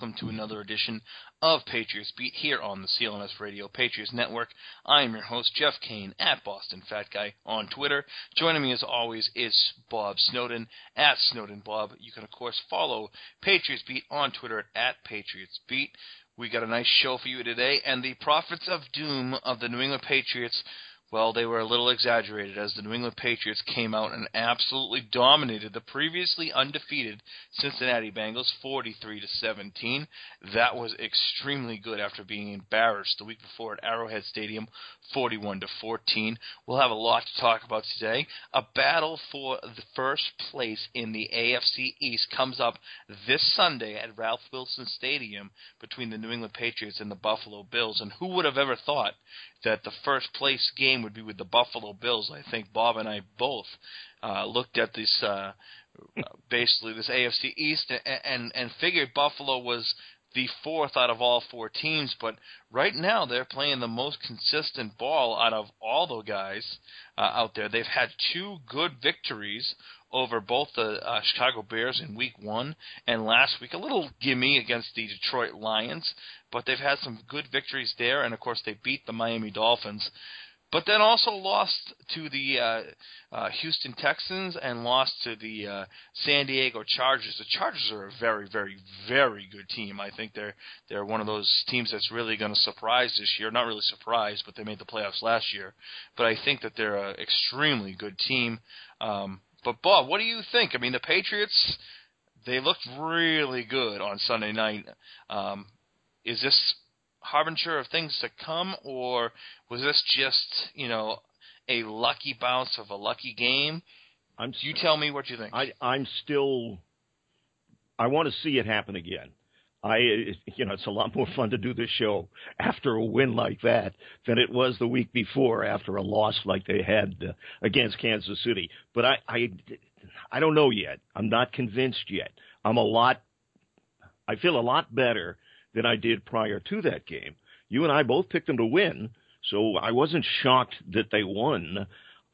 Welcome to another edition of Patriots Beat here on the CLNS Radio Patriots Network. I am your host, Jeff Kane, at Boston Fat Guy on Twitter. Joining me, as always, is Bob Snowden, at Snowden Bob. You can, of course, follow Patriots Beat on Twitter at Patriots Beat. We got a nice show for you today, and the prophets of doom of the New England Patriots well, they were a little exaggerated as the New England Patriots came out and absolutely dominated the previously undefeated Cincinnati Bengals 43 to 17. That was extremely good after being embarrassed the week before at Arrowhead Stadium 41 to 14. We'll have a lot to talk about today. A battle for the first place in the AFC East comes up this Sunday at Ralph Wilson Stadium between the New England Patriots and the Buffalo Bills. And who would have ever thought that the first place game would be with the Buffalo Bills. I think Bob and I both uh, looked at this uh, basically this AFC East and, and and figured Buffalo was the fourth out of all four teams, but right now they're playing the most consistent ball out of all the guys uh, out there. They've had two good victories over both the uh, Chicago Bears in Week One and last week. A little gimme against the Detroit Lions, but they've had some good victories there, and of course they beat the Miami Dolphins. But then also lost to the uh, uh, Houston Texans and lost to the uh, San Diego Chargers. The Chargers are a very, very, very good team. I think they're they're one of those teams that's really going to surprise this year. Not really surprised, but they made the playoffs last year. But I think that they're an extremely good team. Um, but Bob, what do you think? I mean, the Patriots they looked really good on Sunday night. Um, is this harbinger of things to come, or was this just you know a lucky bounce of a lucky game? I'm, you tell me what you think. I, I'm still. I want to see it happen again. I, you know, it's a lot more fun to do this show after a win like that than it was the week before after a loss like they had uh, against Kansas City. But I, I, I don't know yet. I'm not convinced yet. I'm a lot. I feel a lot better than I did prior to that game. You and I both picked them to win, so I wasn't shocked that they won.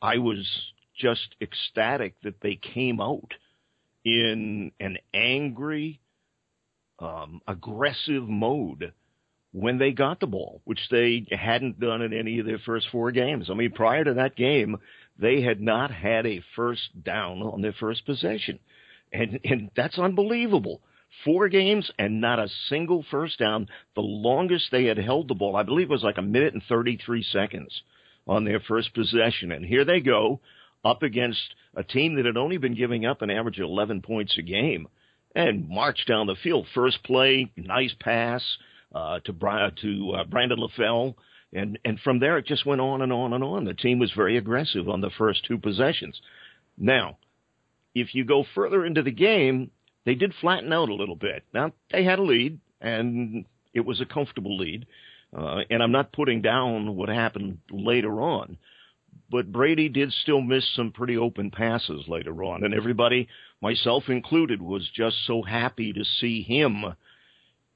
I was just ecstatic that they came out in an angry, um, aggressive mode when they got the ball, which they hadn't done in any of their first four games. I mean, prior to that game, they had not had a first down on their first possession. And, and that's unbelievable. Four games and not a single first down. The longest they had held the ball, I believe, was like a minute and 33 seconds on their first possession. And here they go up against a team that had only been giving up an average of 11 points a game and marched down the field. First play, nice pass uh, to to uh, Brandon LaFell, and and from there it just went on and on and on. The team was very aggressive on the first two possessions. Now, if you go further into the game, they did flatten out a little bit. Now they had a lead, and it was a comfortable lead. Uh, and I'm not putting down what happened later on, but Brady did still miss some pretty open passes later on, and everybody, myself included, was just so happy to see him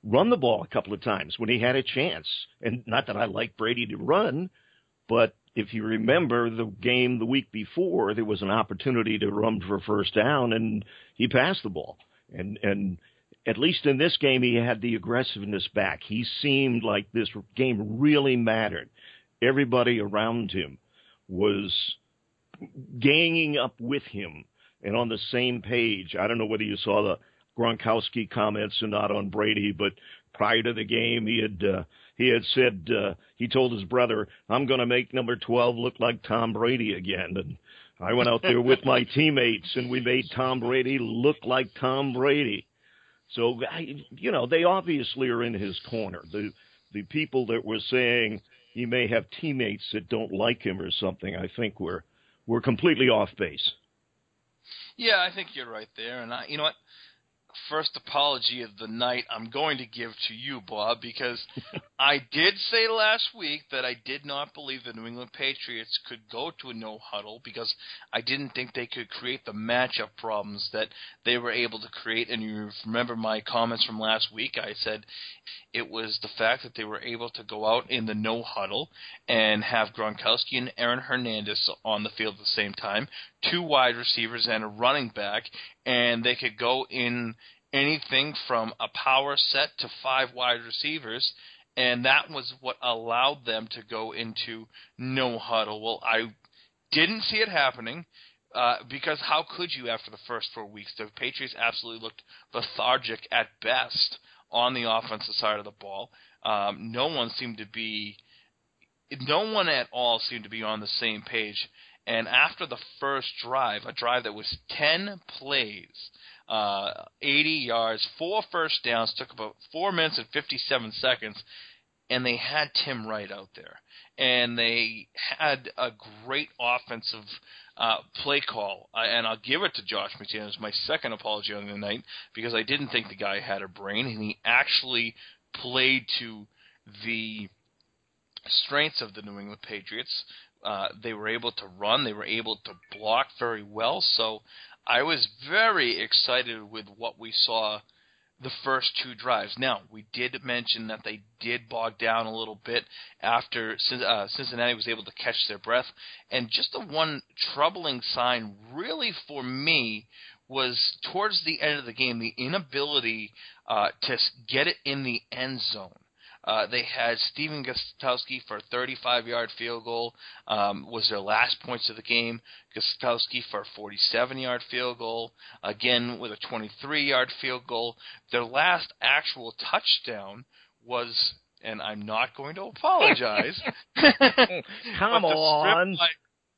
run the ball a couple of times when he had a chance. And not that I like Brady to run, but if you remember the game the week before, there was an opportunity to run for first down, and he passed the ball. And and at least in this game, he had the aggressiveness back. He seemed like this game really mattered. Everybody around him was ganging up with him and on the same page. I don't know whether you saw the Gronkowski comments or not on Brady, but prior to the game, he had uh, he had said uh, he told his brother, "I'm going to make number 12 look like Tom Brady again." And I went out there with my teammates, and we made Tom Brady look like Tom Brady. So, I, you know, they obviously are in his corner. The the people that were saying he may have teammates that don't like him or something, I think we're we're completely off base. Yeah, I think you're right there, and I, you know what? first apology of the night I'm going to give to you, Bob, because I did say last week that I did not believe the New England Patriots could go to a no huddle because I didn't think they could create the matchup problems that they were able to create. And you remember my comments from last week? I said it was the fact that they were able to go out in the no huddle and have Gronkowski and Aaron Hernandez on the field at the same time, two wide receivers and a running back, and they could go in anything from a power set to five wide receivers, and that was what allowed them to go into no huddle. Well, I didn't see it happening. Uh, because how could you after the first four weeks? The Patriots absolutely looked lethargic at best on the offensive side of the ball. Um, no one seemed to be, no one at all seemed to be on the same page. And after the first drive, a drive that was 10 plays, uh, 80 yards, four first downs, took about four minutes and 57 seconds, and they had Tim Wright out there. And they had a great offensive uh, play call. Uh, and I'll give it to Josh McDaniels, my second apology on the night, because I didn't think the guy had a brain, and he actually played to the strengths of the New England Patriots. Uh, they were able to run. They were able to block very well. So I was very excited with what we saw the first two drives. Now we did mention that they did bog down a little bit after uh, Cincinnati was able to catch their breath, and just the one troubling sign, really for me, was towards the end of the game the inability uh, to get it in the end zone. Uh, they had Stephen Gostkowski for a 35-yard field goal. Um, was their last points of the game. Gostkowski for a 47-yard field goal. Again with a 23-yard field goal. Their last actual touchdown was, and I'm not going to apologize. Come on.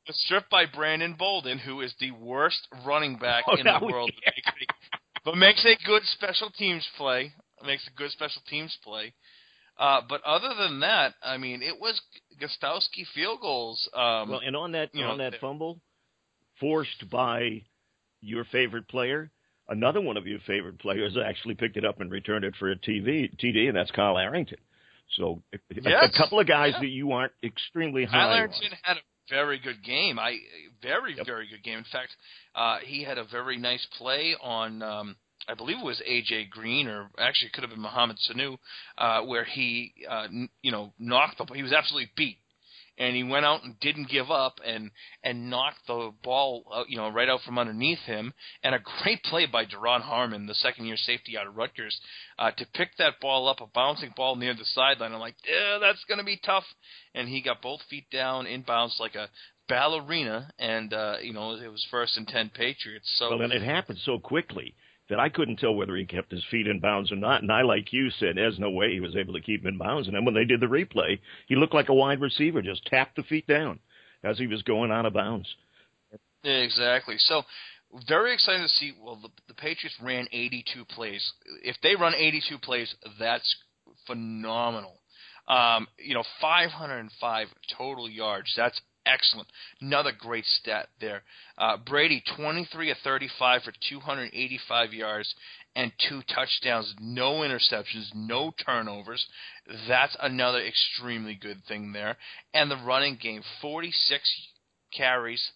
The strip by Brandon Bolden, who is the worst running back oh, in the world, yeah. but makes a good special teams play. Makes a good special teams play. Uh, but other than that, I mean, it was Gostkowski field goals. Um, well, and on that on know, that fumble, forced by your favorite player, another one of your favorite players actually picked it up and returned it for a TV TD, and that's Kyle Arrington. So a, Yes. a couple of guys Yeah. that you aren't extremely high Kyle on. Arrington had a very good game. I very Yep. very good game. In fact, uh, he had a very nice play on. Um, I believe it was AJ Green, or actually it could have been Mohamed Sanu, uh, where he, uh, n- you know, knocked the. He was absolutely beat, and he went out and didn't give up, and and knocked the ball, uh, you know, right out from underneath him. And a great play by Duron Harmon, the second-year safety out of Rutgers, uh, to pick that ball up, a bouncing ball near the sideline. I'm like, yeah, that's going to be tough. And he got both feet down, inbounds like a ballerina, and uh, you know, it was first and ten Patriots. So Well, and it happened so quickly that I couldn't tell whether he kept his feet in bounds or not. And I, like you, said there's no way he was able to keep him in bounds. And then when they did the replay, he looked like a wide receiver, just tapped the feet down as he was going out of bounds. Exactly. So very excited to see. Well, the, the Patriots ran 82 plays. If they run 82 plays, that's phenomenal. Um, you know, 505 total yards. That's excellent. Another great stat there. Uh, Brady, 23 of 35 for 285 yards and two touchdowns, no interceptions, no turnovers. That's another extremely good thing there. And the running game, 46 carries,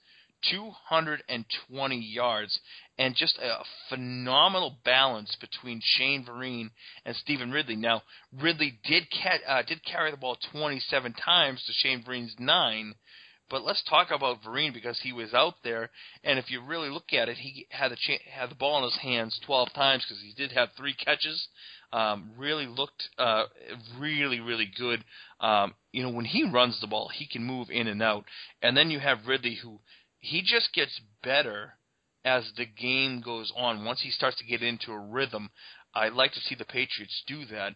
220 yards, and just a phenomenal balance between Shane Vereen and Stevan Ridley. Now, Ridley did ca- uh, did carry the ball 27 times to Shane Vereen's nine, but let's talk about Vereen because he was out there, and if you really look at it, he had the cha- had the ball in his hands 12 times because he did have three catches. Um, really looked uh, really really good. Um, you know when he runs the ball, he can move in and out, and then you have Ridley who he just gets better as the game goes on. Once he starts to get into a rhythm, I'd like to see the Patriots do that.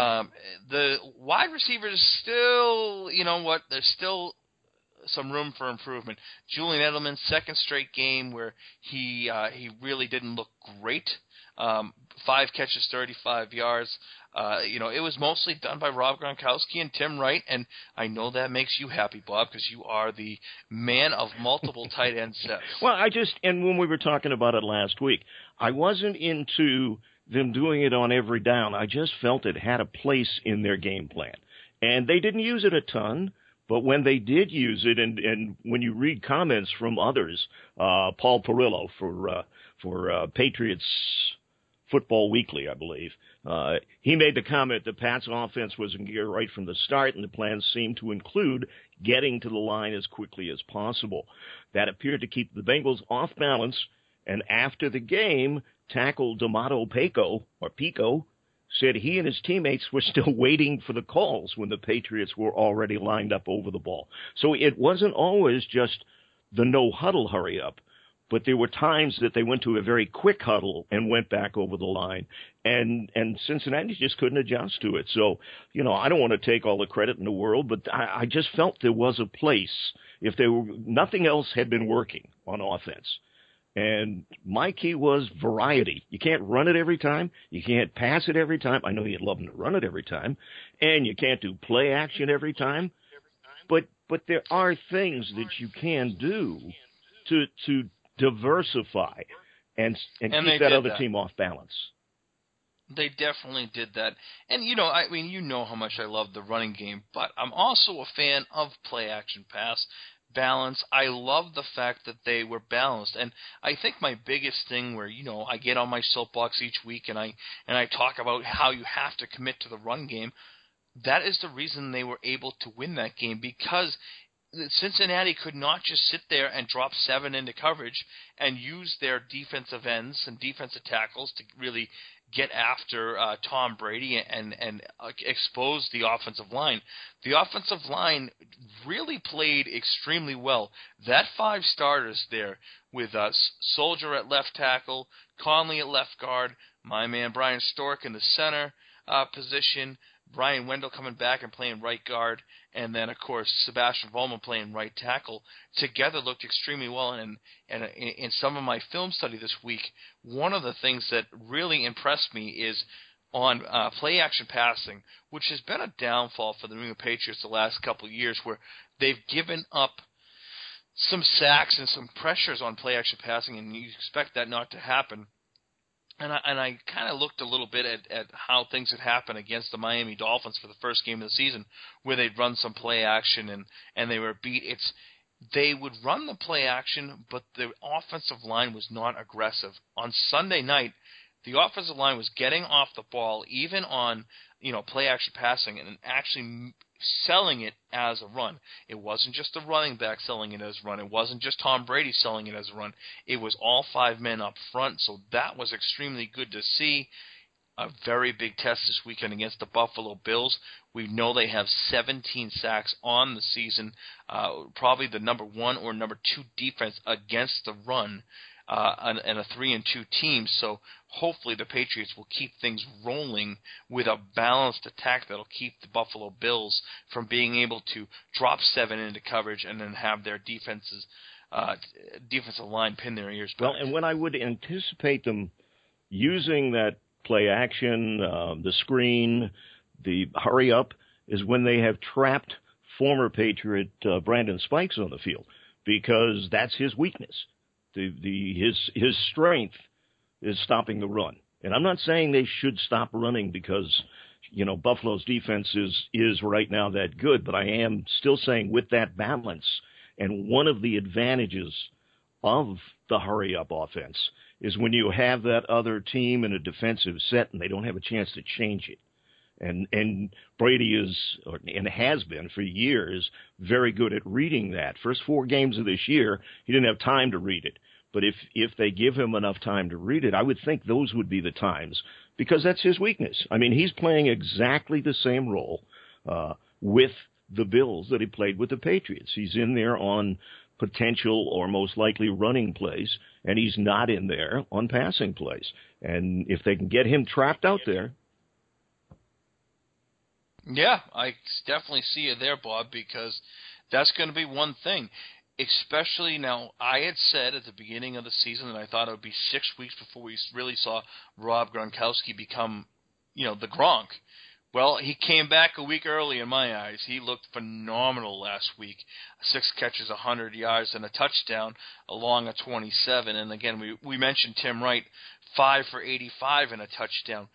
Um, the wide receivers still, you know what? They're still some room for improvement. Julian Edelman, second straight game where he uh, he really didn't look great. Um, five catches, 35 yards. Uh, you know, it was mostly done by Rob Gronkowski and Tim Wright, and I know that makes you happy, Bob, because you are the man of multiple tight end sets. Well, I just and when we were talking about it last week, I wasn't into them doing it on every down. I just felt it had a place in their game plan, and they didn't use it a ton. But when they did use it, and, and when you read comments from others, uh, Paul Perillo for uh, for uh, Patriots Football Weekly, I believe. Uh, he made the comment that Pats offense was in gear right from the start, and the plans seemed to include getting to the line as quickly as possible. That appeared to keep the Bengals off balance, and after the game, tackle Domata Peko, or Peko, said he and his teammates were still waiting for the calls when the Patriots were already lined up over the ball. So it wasn't always just the no huddle hurry up but there were times that they went to a very quick huddle and went back over the line. And and Cincinnati just couldn't adjust to it. So you know I don't want to take all the credit in the world but I, I just felt there was a place. If there were nothing else had been working on offense and my key was variety. You can't run it every time. You can't pass it every time. I know you'd love them to run it every time. And you can't do play action every time. But but there are things that you can do to to diversify and and, And keep that other that. team off balance. They definitely did that. And you know, I mean, you know how much I love the running game, but I'm also a fan of play action pass balance. I love the fact that they were balanced. And I think my biggest thing where, you know, I get on my soapbox each week and I and I talk about how you have to commit to the run game, that is the reason they were able to win that game because Cincinnati could not just sit there and drop seven into coverage and use their defensive ends and defensive tackles to really get after uh, Tom Brady and and uh, expose the offensive line. The offensive line really played extremely well. That five starters there with uh, Solder at left tackle, Connolly at left guard, my man Bryan Stork in the center uh, position, Ryan Wendell coming back and playing right guard, and then of course Sebastian Vollmer playing right tackle together looked extremely well. And and in, some of my film study this week, one of the things that really impressed me is on uh, play action passing, which has been a downfall for the New England Patriots the last couple of years, where they've given up some sacks and some pressures on play action passing, and you expect that not to happen and I, and I kind of looked a little bit at, at how things had happened against the Miami Dolphins for the first game of the season, where they'd run some play action and and they were beat. It's they would run the play action, but the offensive line was not aggressive. On Sunday night, the offensive line was getting off the ball, even on you know play action passing, and actually selling it as a run. It wasn't just the running back selling it as a run. It wasn't just Tom Brady selling it as a run. It was all five men up front. So that was extremely good to see. A very big test this weekend against the Buffalo Bills. We know they have 17 sacks on the season, uh, probably the number one or number two defense against the run uh, and, a three and two team. So hopefully the Patriots will keep things rolling with a balanced attack that'll keep the Buffalo Bills from being able to drop seven into coverage and then have their defenses uh, defensive line pin their ears back. Well, and when I would anticipate them using that play action, uh, the screen, the hurry up, is when they have trapped former Patriot uh, Brandon Spikes on the field because that's his weakness. The the his his strength is stopping the run. And I'm not saying they should stop running because you know Buffalo's defense is is right now that good, but I am still saying with that balance and one of the advantages of the hurry up offense is when you have that other team in a defensive set and they don't have a chance to change it. And and Brady is and has been for years very good at reading that. First four games of this year, he didn't have time to read it. But if if they give him enough time to read it, I would think those would be the times because that's his weakness. I mean, he's playing exactly the same role uh, with the Bills that he played with the Patriots. He's in there on potential or most likely running plays, and he's not in there on passing plays. And if they can get him trapped out there. Yeah, I definitely see you there, Bob, because that's going to be one thing. Especially now, I had said at the beginning of the season that I thought it would be six weeks before we really saw Rob Gronkowski become, you know, the Gronk. Well, he came back a week early in my eyes. He looked phenomenal last week. Six catches, 100 yards, and a touchdown along a 27. And again, we, we mentioned Tim Wright, 5 for 85 and a touchdown.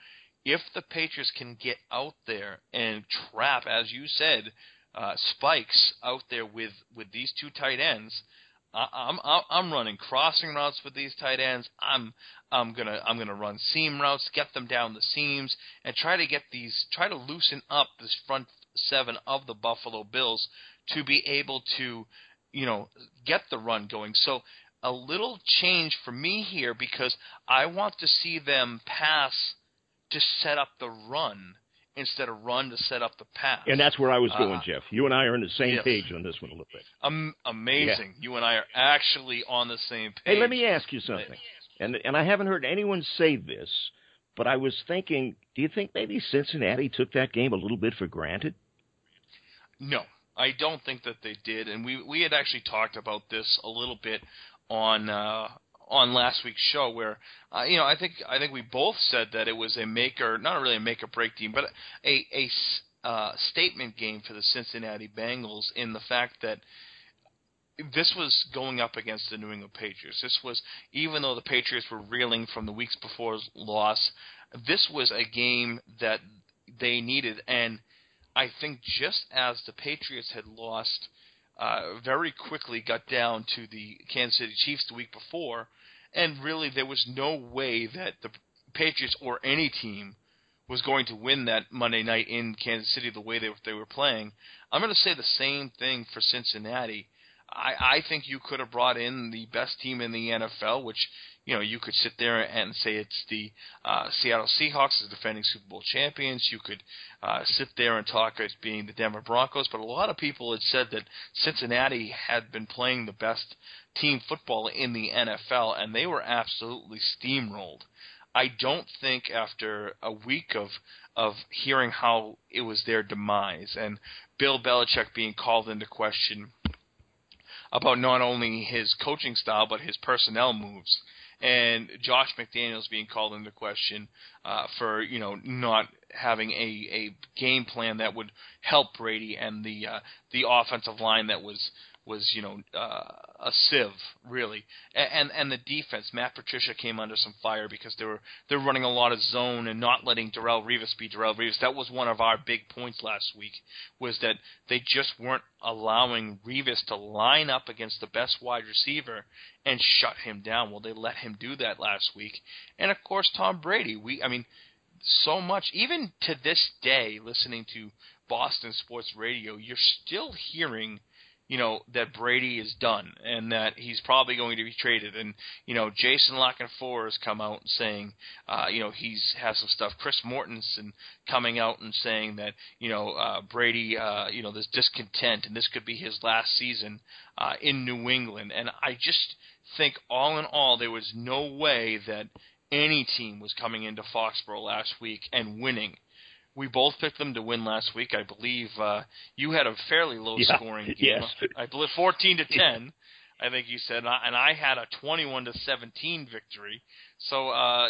If the Patriots can get out there and trap, as you said, uh, spikes out there with, with these two tight ends – I'm I'm running crossing routes with these tight ends. I'm I'm gonna I'm gonna run seam routes, get them down the seams, and try to get these try to loosen up this front seven of the Buffalo Bills to be able to, you know, get the run going. So a little change for me here because I want to see them pass to set up the run instead of run to set up the pass. And that's where I was going, uh, Jeff. You and I are on the same yes. page on this one a little bit. Um, amazing. Yeah. You and I are actually on the same page. Hey, let me ask you something. And and I haven't heard anyone say this, but I was thinking, do you think maybe Cincinnati took that game a little bit for granted? No, I don't think that they did. And we we had actually talked about this a little bit on uh, on last week's show where uh, you know I think I think we both said that it was a make or not really a make or break team, but a a uh, statement game for the Cincinnati Bengals in the fact that this was going up against the New England Patriots. This was even though the Patriots were reeling from the weeks before's loss, this was a game that they needed and I think just as the Patriots had lost uh, very quickly got down to the Kansas City Chiefs the week before, and really there was no way that the Patriots or any team was going to win that Monday night in Kansas City the way they they were playing. I'm going to say the same thing for Cincinnati. I, I think you could have brought in the best team in the NFL, which you know you could sit there and say it's the uh, Seattle Seahawks as defending Super Bowl champions. You could uh, sit there and talk as being the Denver Broncos, but a lot of people had said that Cincinnati had been playing the best team football in the NFL, and they were absolutely steamrolled. I don't think after a week of of hearing how it was their demise and Bill Belichick being called into question about not only his coaching style but his personnel moves. And Josh McDaniels being called into question uh, for you know not having a, a game plan that would help Brady and the uh, the offensive line that was was you know uh, a sieve really, and and the defense. Matt Patricia came under some fire because they were they're running a lot of zone and not letting Darrelle Revis be Darrelle Revis. That was one of our big points last week was that they just weren't allowing Revis to line up against the best wide receiver and shut him down. Well, they let him do that last week, and of course Tom Brady. We I mean so much even to this day listening to Boston sports radio, you're still hearing you know that Brady is done and that he's probably going to be traded. And you know Jason La Canfora has come out saying, uh, you know he's has some stuff. Chris Mortensen coming out and saying that you know uh, Brady, uh, you know there's discontent and this could be his last season uh, in New England. And I just think all in all there was no way that any team was coming into Foxborough last week and winning we both picked them to win last week. I believe uh, you had a fairly low yeah, scoring game. Yes. I believe 14 to 10. I think you said, and I had a 21 to 17 victory. So uh,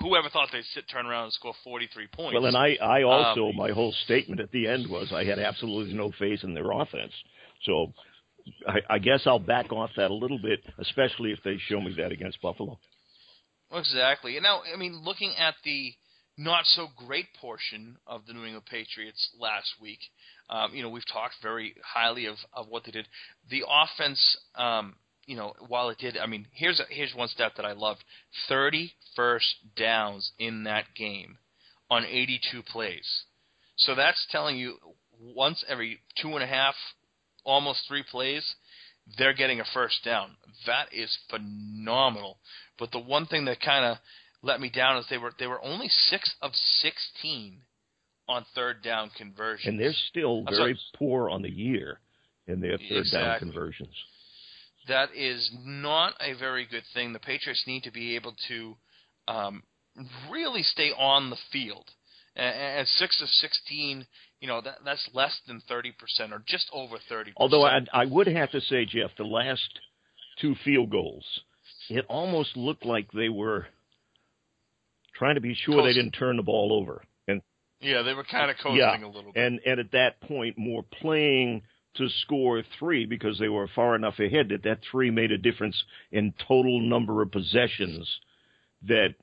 whoever thought they'd sit, turn around and score 43 points? Well, and I, I also, Um, my whole statement at the end was I had absolutely no faith in their offense. So I, I guess I'll back off that a little bit, especially if they show me that against Buffalo. Exactly. Now, I mean, looking at the not so great portion of the New England Patriots last week, um, you know, we've talked very highly of, of what they did. The offense, um, you know, while it did, I mean, here's a, here's one stat that I loved: thirty first downs in that game on 82 plays. So that's telling you once every two and a half, almost three plays, they're getting a first down. That is phenomenal. But the one thing that kind of let me down is they were they were only six of 16 on third down conversions. And they're still I'm very sorry. poor on the year in their third down conversions. that is not a very good thing. The Patriots need to be able to um, really stay on the field. And, and six of sixteen, you know, that, that's less than thirty percent, or just over thirty. Although I, I would have to say, Jeff, the last two field goals, it almost looked like they were trying to be sure they didn't turn the ball over. And yeah, they were kind of coasting yeah, a little bit. and and at that point, more playing to score three because they were far enough ahead that that three made a difference in total number of possessions that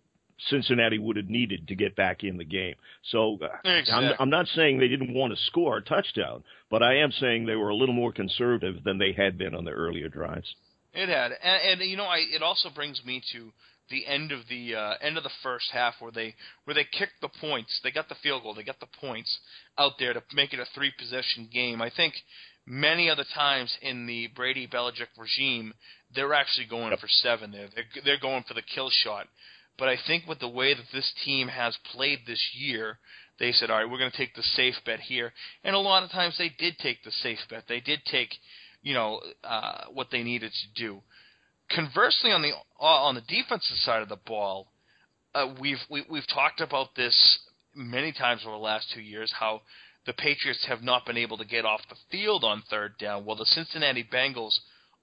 Cincinnati would have needed to get back in the game. So uh, I'm, I'm not saying they didn't want to score a touchdown, but I am saying they were a little more conservative than they had been on the earlier drives. It had, and, and you know, I, it also brings me to the end of the uh, end of the first half where they where they kicked the points. They got the field goal. They got the points out there to make it a three possession game. I think many other times in the Brady Belichick regime, they're actually going for seven. There, they're, they're going for the kill shot. But I think with the way that this team has played this year, they said, all right, we're going to take the safe bet here. And a lot of times they did take the safe bet. They did take, you know, uh, what they needed to do. Conversely, on the uh, on the defensive side of the ball, uh, we've we, we've talked about this many times over the last two years. How the Patriots have not been able to get off the field on third down. Well, the Cincinnati Bengals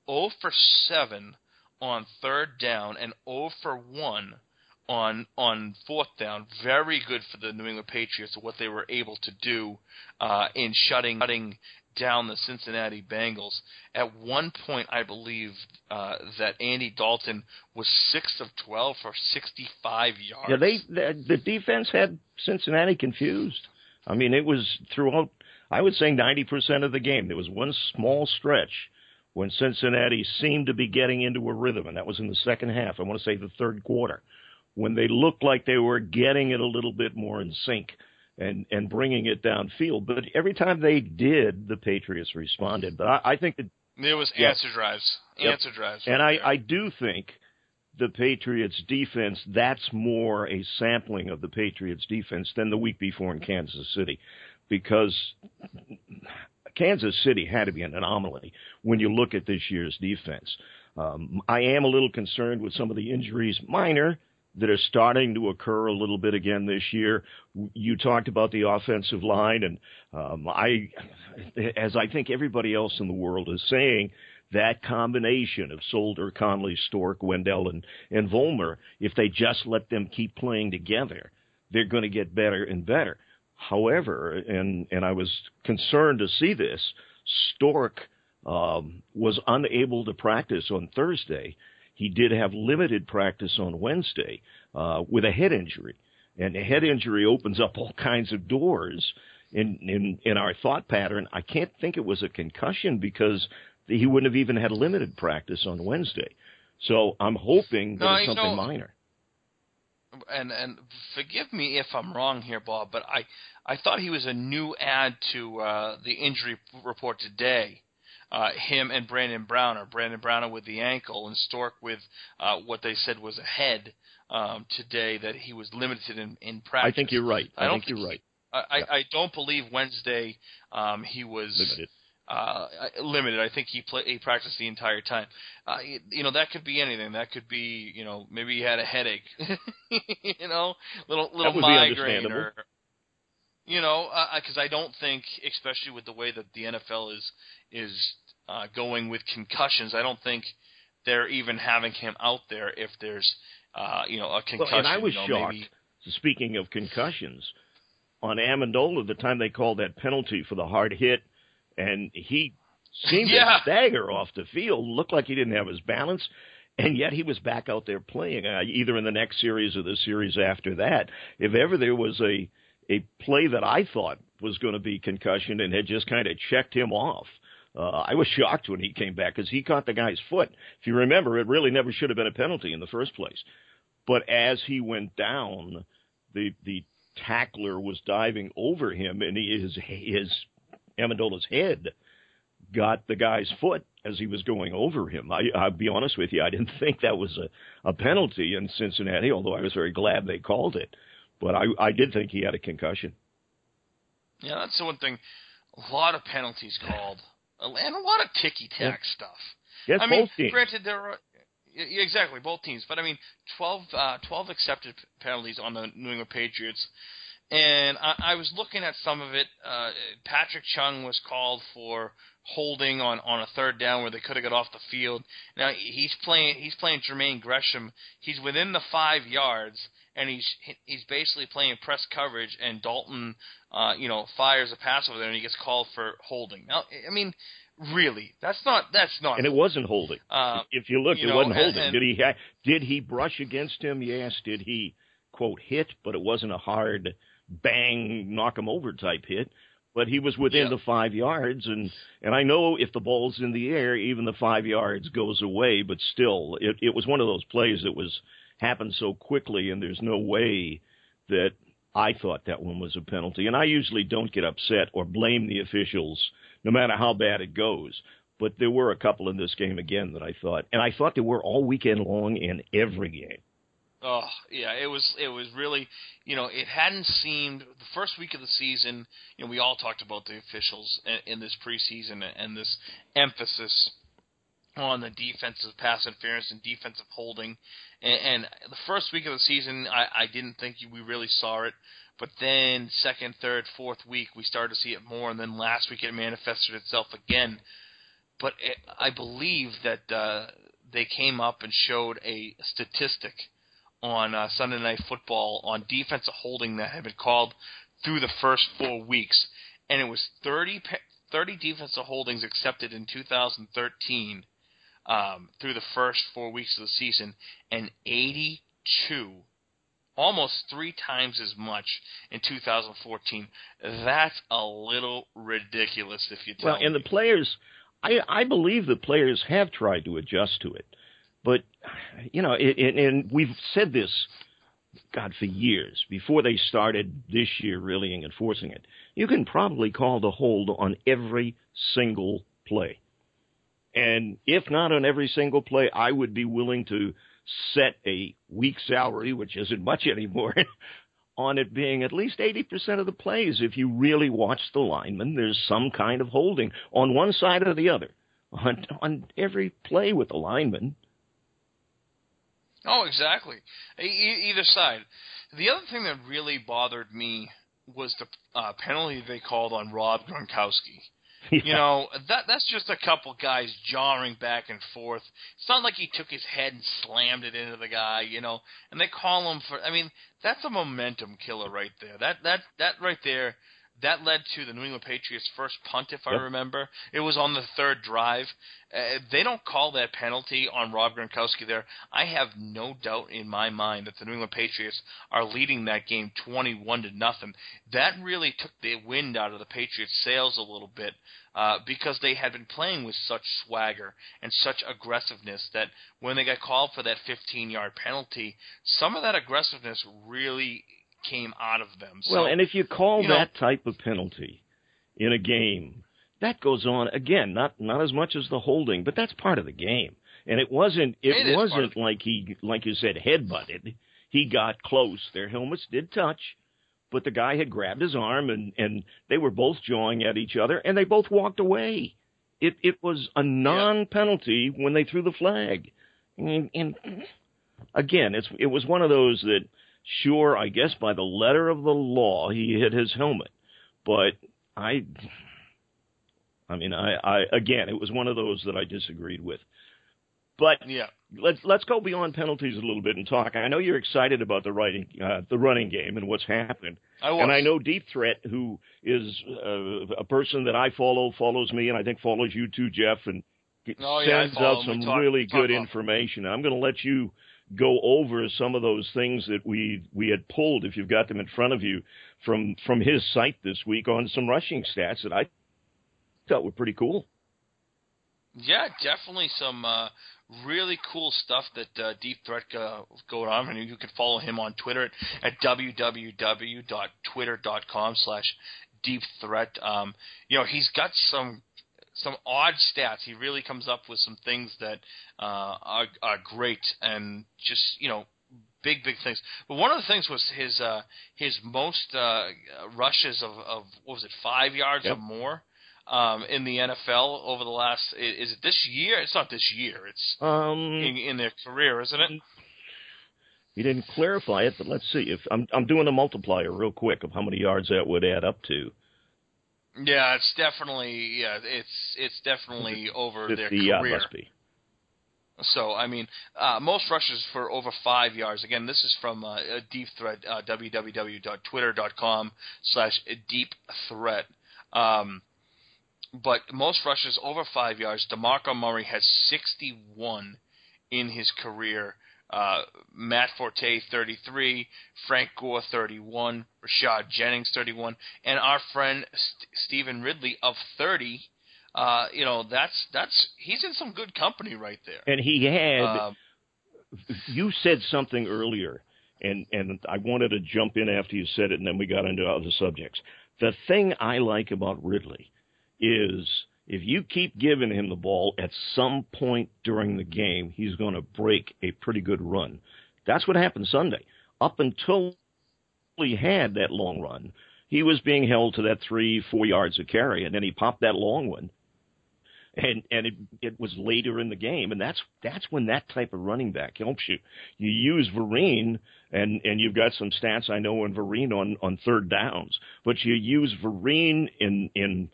0 for 7 on third down and 0 for 1 on on fourth down. Very good for the New England Patriots what they were able to do uh, in shutting shutting down the Cincinnati Bengals. At one point, I believe uh, that Andy Dalton was six of twelve for sixty-five yards. Yeah, they the, the defense had Cincinnati confused. I mean, it was throughout. I would say ninety percent of the game. There was one small stretch when Cincinnati seemed to be getting into a rhythm, and that was in the second half. I want to say the third quarter, when they looked like they were getting it a little bit more in sync and and bringing it downfield. But every time they did, the Patriots responded. But I, I think that There was Yep. answer drives, Yep. answer drives, and right I, there. I do think the Patriots defense, that's more a sampling of the Patriots defense than the week before in Kansas City. Because Kansas City had to be an anomaly when you look at this year's defense. Um, I am a little concerned with some of the injuries, minor, that are starting to occur a little bit again this year. You talked about the offensive line, and um, I, as I think everybody else in the world is saying, that combination of Solder, Connolly, Stork, Wendell, and, and Vollmer, if they just let them keep playing together, they're going to get better and better. However, and, and I was concerned to see this, Stork um, was unable to practice on Thursday. He did have limited practice on Wednesday uh, with a head injury. And a head injury opens up all kinds of doors in, in, in our thought pattern. I can't think it was a concussion because he wouldn't have even had limited practice on Wednesday. So I'm hoping that No, it's something minor. and and forgive me if I'm wrong here, Bob, but I I thought he was a new add to uh, the injury report today. Uh, him and Brandon Browner, Brandon Browner with the ankle, and Stork with uh, what they said was a head um, today. That he was limited in, in practice. I think you're right. I, I don't think you're right. I, I, Yeah. I don't believe Wednesday um, he was Limited. uh, limited. I think he play, he practiced the entire time. Uh, you, you know that could be anything. That could be you know maybe he had a headache, you know, little little migraine or you know because I don't think, especially with the way that the NFL is is uh, going with concussions, I don't think they're even having him out there if there's uh, you know, a concussion. Well, and I was you know, shocked. Maybe, Speaking of concussions, on Amendola, the time they called that penalty for the hard hit, and he seemed Yeah. to stagger off the field, looked like he didn't have his balance, and yet he was back out there playing, uh, either in the next series or the series after that. If ever there was a a play that I thought was going to be concussion and had just kind of checked him off. Uh, I was shocked when he came back because he caught the guy's foot. If you remember, it really never should have been a penalty in the first place. But as he went down, the the tackler was diving over him, and he, his his Amendola's head got the guy's foot as he was going over him. I, I'll be honest with you, I didn't think that was a, a penalty in Cincinnati, although I was very glad they called it. But I, I did think he had a concussion. yeah, that's the one thing. A lot of penalties called, and a lot of ticky tack stuff. Yes, I mean, both teams. granted, there are exactly both teams, but I mean, 12, uh, 12 accepted penalties on the New England Patriots, and I, I was looking at some of it. Uh, Patrick Chung was called for holding on on a third down where they could have got off the field. Now he's playing he's playing Jermaine Gresham. He's within the five yards, and he's he's basically playing press coverage. And Dalton, uh, you know, fires a pass over there, and he gets called for holding. Now, I mean, really, that's not that's not. and it wasn't holding. Uh, if you look, you it know, wasn't holding. and- did he ha- did he brush against him? Yes. Did he quote hit? But it wasn't a hard bang, knock him over type hit. But he was within Yeah. the five yards, and and I know if the ball's in the air, even the five yards goes away. But still, it it was one of those plays that was happened so quickly, and there's no way that I thought that one was a penalty. And I usually don't get upset or blame the officials, no matter how bad it goes. But there were a couple in this game again that I thought, and I thought there were all weekend long in every game. Oh yeah, it was it was really you know it hadn't seemed the first week of the season. You know we all talked about the officials in, in this preseason and this emphasis on the defensive pass interference and defensive holding. And, and the first week of the season, I, I didn't think we really saw it. But then second, third, fourth week, we started to see it more, and then last week it manifested itself again. But it, I believe that uh, they came up and showed a statistic on uh, Sunday Night Football on defensive holding that had been called through the first four weeks, and it was 30, 30 defensive holdings accepted in 2013 um, through the first four weeks of the season, and 82, almost three times as much in 2014. That's a little ridiculous, if you tell Well, and the players, I I believe the players have tried to adjust to it, but you know, it, it, and we've said this, God, for years before they started this year really enforcing it. You can probably call the hold on every single play. And if not on every single play, I would be willing to set a week salary, which isn't much anymore, on it being at least 80% of the plays. If you really watch the lineman, there's some kind of holding on one side or the other on, on every play with the lineman. Oh, exactly. E- either side. The other thing that really bothered me was the uh, penalty they called on Rob Gronkowski. You know, that that's just a couple guys jawing back and forth. It's not like he took his head and slammed it into the guy, you know. And they call him for I mean, that's a momentum killer right there. That that that right there that led to the New England Patriots' first punt, if I remember. It was on the third drive. Uh, they don't call that penalty on Rob Gronkowski there. I have no doubt in my mind that the New England Patriots are leading that game 21 to nothing. That really took the wind out of the Patriots' sails a little bit uh, because they had been playing with such swagger and such aggressiveness that when they got called for that 15-yard penalty, some of that aggressiveness really came out of them. So, Well, and if you call you know- that type of penalty in a game, that goes on again. Not not as much as the holding, but that's part of the game. And it wasn't it, It wasn't like he like you said headbutted. He got close. Their helmets did touch, but the guy had grabbed his arm and and they were both jawing at each other and they both walked away. It it was a non-penalty when they threw the flag. And, and again, it's it was one of those that sure, I guess by the letter of the law, he hit his helmet. But I, I mean, I, I again, it was one of those that I disagreed with. But yeah. let's let's go beyond penalties a little bit and talk. I know you're excited about the writing, uh, the running game and what's happening. I was. And I know Deep Threat, who is uh, a person that I follow, follows me, and I think follows you too, Jeff, and oh, yeah, sends out some talk, really talk good about. information. I'm going to let you go over some of those things that we we had pulled, if you've got them in front of you, from from his site this week on some rushing stats that I thought were pretty cool. Yeah, definitely some uh, really cool stuff that uh, Deep Threat uh, going on, and you can follow him on Twitter at, www.twitter.com slash Deep Threat. Um, you know, he's got some some odd stats. He really comes up with some things that uh, are, are great and just you know big big things. But one of the things was his uh, his most uh, rushes of, of what was it five yards Yep. or more um, in the NFL over the last. Is it this year? It's not this year. It's Um, in, in their career, isn't it? he didn't clarify it, but let's see. If I'm I'm doing a multiplier real quick of how many yards that would add up to. Yeah, it's definitely yeah, it's it's definitely over their Fifty, yeah, career. must be. So I mean, uh, most rushes for over five yards. Again, this is from uh, a deep threat. Uh, www.twitter.com slash deep threat. Um, but most rushes over five yards. Demarco Murray has 61 in his career. Uh, Matt Forte 33, Frank Gore 31, Rashad Jennings 31, and our friend St- Stevan Ridley of 30. Uh, you know that's that's he's in some good company right there. And he had. Um, you said something earlier, and and I wanted to jump in after you said it, and then we got into other subjects. The thing I like about Ridley is if you keep giving him the ball at some point during the game, he's going to break a pretty good run. That's what happened Sunday. Up until he had that long run, he was being held to that three, four yards of carry, and then he popped that long one and and it it was later in the game, and that's that's when that type of running back helps you. You use Vereen, and and you've got some stats I know on Vereen on on third downs, but you use Vereen in in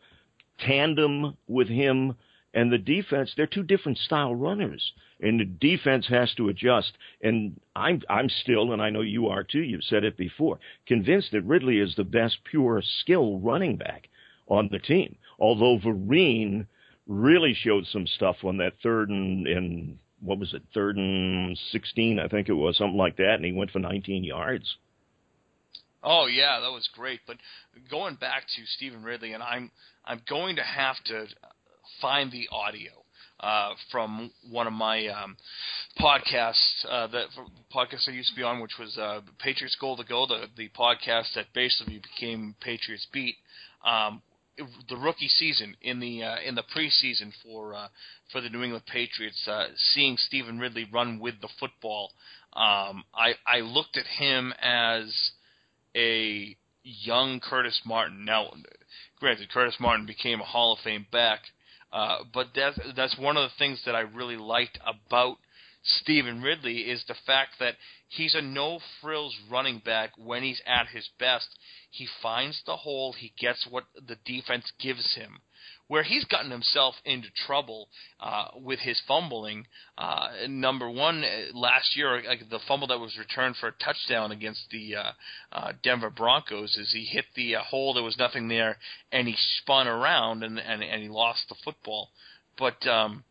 tandem with him and the defense. They're two different style runners, and the defense has to adjust. And I'm I'm still, and I know you are too. You've said it before, convinced that Ridley is the best pure skill running back on the team. Although Vereen really showed some stuff on that third and, and what was it, third and 16, I think it was, something like that, and he went for 19 yards. Oh yeah, that was great. But going back to Stevan Ridley, and I'm I'm going to have to find the audio uh, from one of my um, podcasts uh, that podcast I used to be on, which was uh, Patriots Goal to Go, the the podcast that basically became Patriots Beat. Um, the rookie season in the uh, in the preseason for uh, for the New England Patriots, uh, seeing Stevan Ridley run with the football, um, I I looked at him as a young Curtis Martin. Now, granted, Curtis Martin became a Hall of Fame back, uh, but that's that's one of the things that I really liked about Stevan Ridley is the fact that he's a no frills running back when he's at his best. He finds the hole, he gets what the defense gives him. Where he's gotten himself into trouble uh, with his fumbling. Uh, number one, uh, last year, like the fumble that was returned for a touchdown against the uh, uh, Denver Broncos, is he hit the uh, hole, there was nothing there, and he spun around and and, and he lost the football. But um,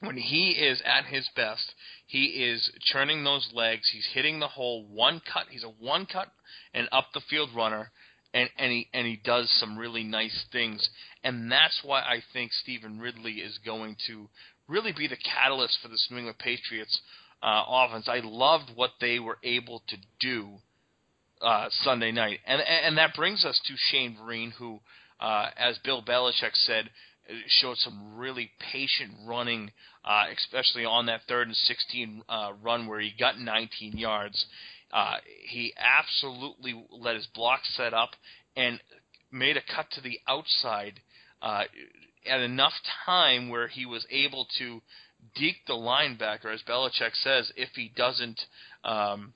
when he is at his best, he is churning those legs. He's hitting the hole one cut. He's a one cut and up the field runner, and and he and he does some really nice things. And that's why I think Stevan Ridley is going to really be the catalyst for this New England Patriots uh, offense. I loved what they were able to do uh, Sunday night, and and that brings us to Shane Vereen, who, uh, as Bill Belichick said, showed some really patient running, uh, especially on that third and 16 uh, run where he got 19 yards. Uh, he absolutely let his block set up and made a cut to the outside uh, at enough time where he was able to deke the linebacker, as Belichick says, if he doesn't. Um,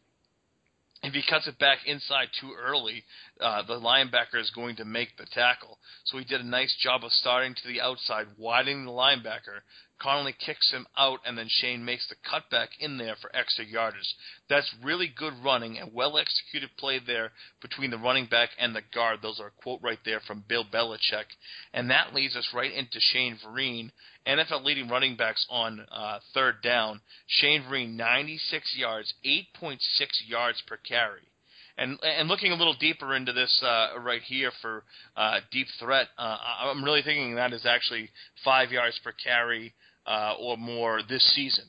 if he cuts it back inside too early, uh, the linebacker is going to make the tackle. So he did a nice job of starting to the outside, widening the linebacker, Connolly kicks him out, and then Shane makes the cutback in there for extra yardage. That's really good running and well executed play there between the running back and the guard. Those are a quote right there from Bill Belichick. And that leads us right into Shane Vereen, NFL leading running backs on uh, third down. Shane Vereen, 96 yards, 8.6 yards per carry. And and looking a little deeper into this uh, right here for uh, deep threat, uh, I'm really thinking that is actually five yards per carry uh, or more this season.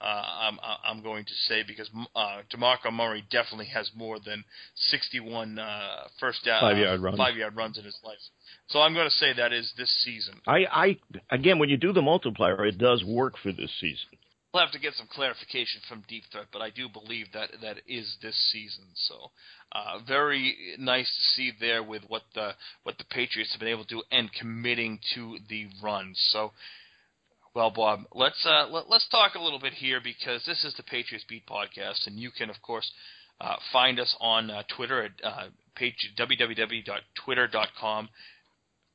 Uh, I'm I'm going to say because uh, Demarco Murray definitely has more than 61 uh, first down five yard runs. five yard runs in his life. So I'm going to say that is this season. I, I again, when you do the multiplier, it does work for this season. We'll have to get some clarification from Deep Threat, but I do believe that that is this season. So, uh, very nice to see there with what the what the Patriots have been able to do and committing to the run. So, well, Bob, let's uh, let, us talk a little bit here because this is the Patriots Beat podcast, and you can of course uh, find us on uh, Twitter at uh, page, www.twitter.com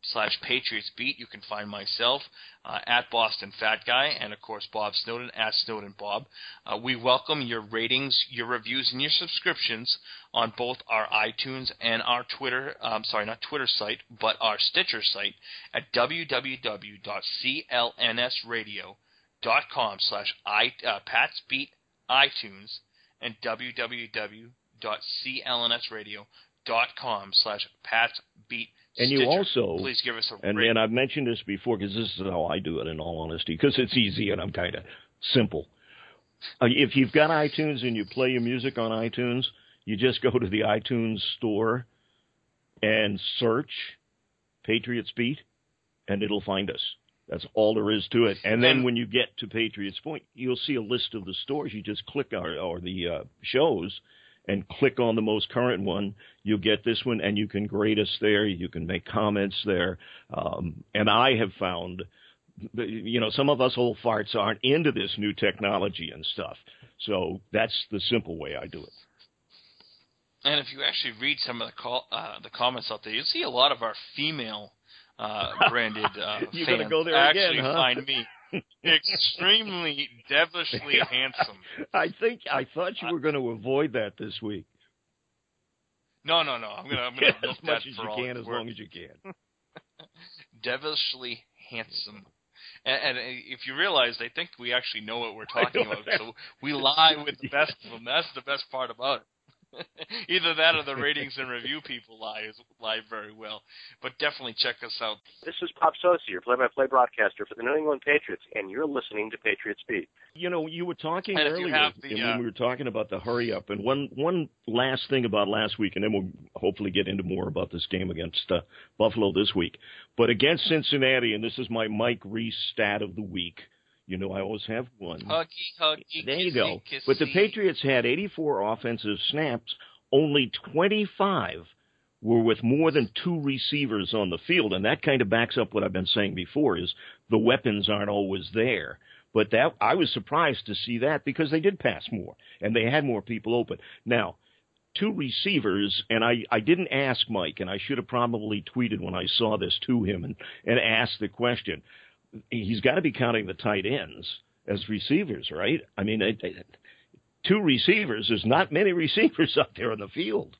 slash Patriots Beat. You can find myself uh, at Boston Fat Guy and of course Bob Snowden at Snowden Bob. Uh, we welcome your ratings, your reviews, and your subscriptions on both our iTunes and our Twitter. Um, sorry, not Twitter site, but our Stitcher site at www.clnsradio.com slash uh, Pats Beat iTunes and www.clnsradio.com slash Pats Beat and you also please give us a and, and I've mentioned this before because this is how I do it in all honesty because it's easy and I'm kind of simple. Uh, if you've got iTunes and you play your music on iTunes, you just go to the iTunes store and search Patriots Beat, and it'll find us. That's all there is to it. And then when you get to Patriots Point, you'll see a list of the stores. You just click or, or the uh, shows, and click on the most current one, you get this one, and you can grade us there. You can make comments there. Um, and I have found, you know, some of us old farts aren't into this new technology and stuff. So that's the simple way I do it. And if you actually read some of the call, uh, the comments out there, you see a lot of our female uh, branded uh, You're fans go there actually again, huh? find me extremely devilishly handsome. I think I thought you were going to avoid that this week. No, no, no. I'm gonna, I'm gonna as much as you can, as long as you can. devilishly handsome. And, and, uh, if you realize, they think we actually know what we're talking about, so we lie with the best of them. That's the best part about it. Either that or the ratings and review people lie lie very well. But definitely check us out. This is Bob Socci, your play-by-play broadcaster for the New England Patriots, and you're listening to Patriots Beat. You know, you were talking And earlier you the, and uh, when we were talking about the hurry up, and one one last thing about last week, and then we'll hopefully get into more about this game against uh, Buffalo this week. But against Cincinnati, and this is my Mike Reiss stat of the week. You know, I always have one. Huggy, huggy, There you kissy, go. kissy. But the Patriots had 84 offensive snaps. Only 25 were with more than two receivers on the field, and that kind of backs up what I've been saying before: is the weapons aren't always there. But that I was surprised to see that because they did pass more and they had more people open. Now, two receivers, and I, I didn't ask Mike, and I should have probably tweeted when I saw this to him and, and asked the question. He's got to be counting the tight ends as receivers, right? I mean, it, it, two receivers. There's not many receivers out there on the field.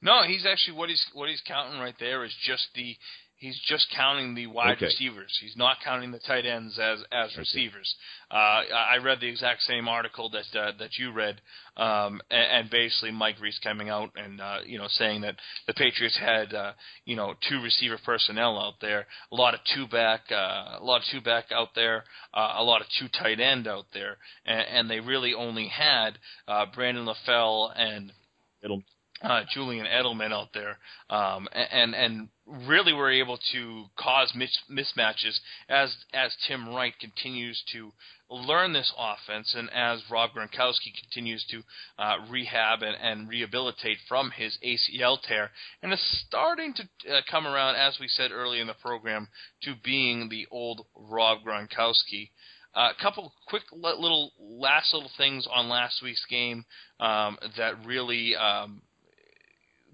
No, he's actually what he's what he's counting right there is just the he's just counting the wide Okay. receivers. He's not counting the tight ends as as Okay. receivers. Uh, I read the exact same article that uh, that you read, um, and, and basically Mike Reiss coming out and uh, you know saying that the Patriots had uh, you know two receiver personnel out there, a lot of two back, uh, a lot of two back out there, uh, a lot of two tight end out there, and, and they really only had uh, Brandon LaFell and It'll uh, Julian Edelman out there, um, and and really were able to cause mis- mismatches as as Tim Wright continues to learn this offense, and as Rob Gronkowski continues to uh, rehab and, and rehabilitate from his ACL tear, and is starting to uh, come around, as we said earlier in the program, to being the old Rob Gronkowski. A couple quick little last little things on last week's game um, that really um,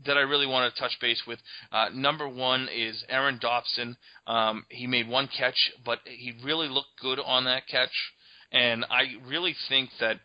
that I really want to touch base with. Uh, number one is Aaron Dobson. Um, he made one catch, but he really looked good on that catch, and I really think that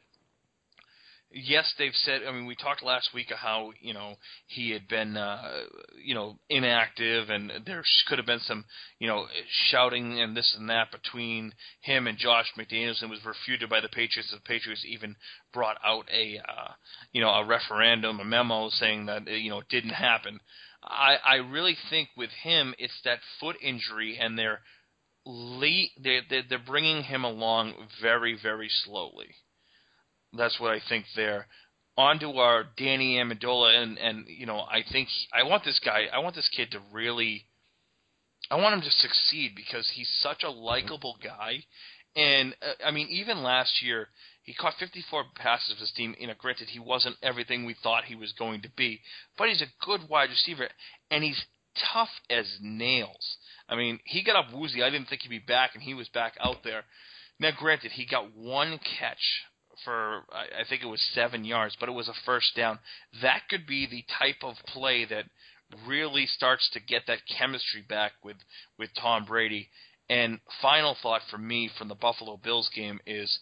yes, they've said. I mean, we talked last week of how you know he had been uh, you know inactive, and there could have been some you know shouting and this and that between him and Josh McDaniels, and was refuted by the Patriots. The Patriots even brought out a uh, you know a referendum, a memo saying that you know it didn't happen. I I really think with him, it's that foot injury, and they're late. They're they're bringing him along very very slowly. That's what I think there. On to our Danny Amendola, and and you know I think I want this guy, I want this kid to really, I want him to succeed because he's such a likable guy, and uh, I mean even last year he caught 54 passes for his team. You know, granted he wasn't everything we thought he was going to be, but he's a good wide receiver, and he's tough as nails. I mean, he got up woozy. I didn't think he'd be back, and he was back out there. Now, granted, he got one catch for I think it was seven yards, but it was a first down. That could be the type of play that really starts to get that chemistry back with with Tom Brady. And final thought for me from the Buffalo Bills game is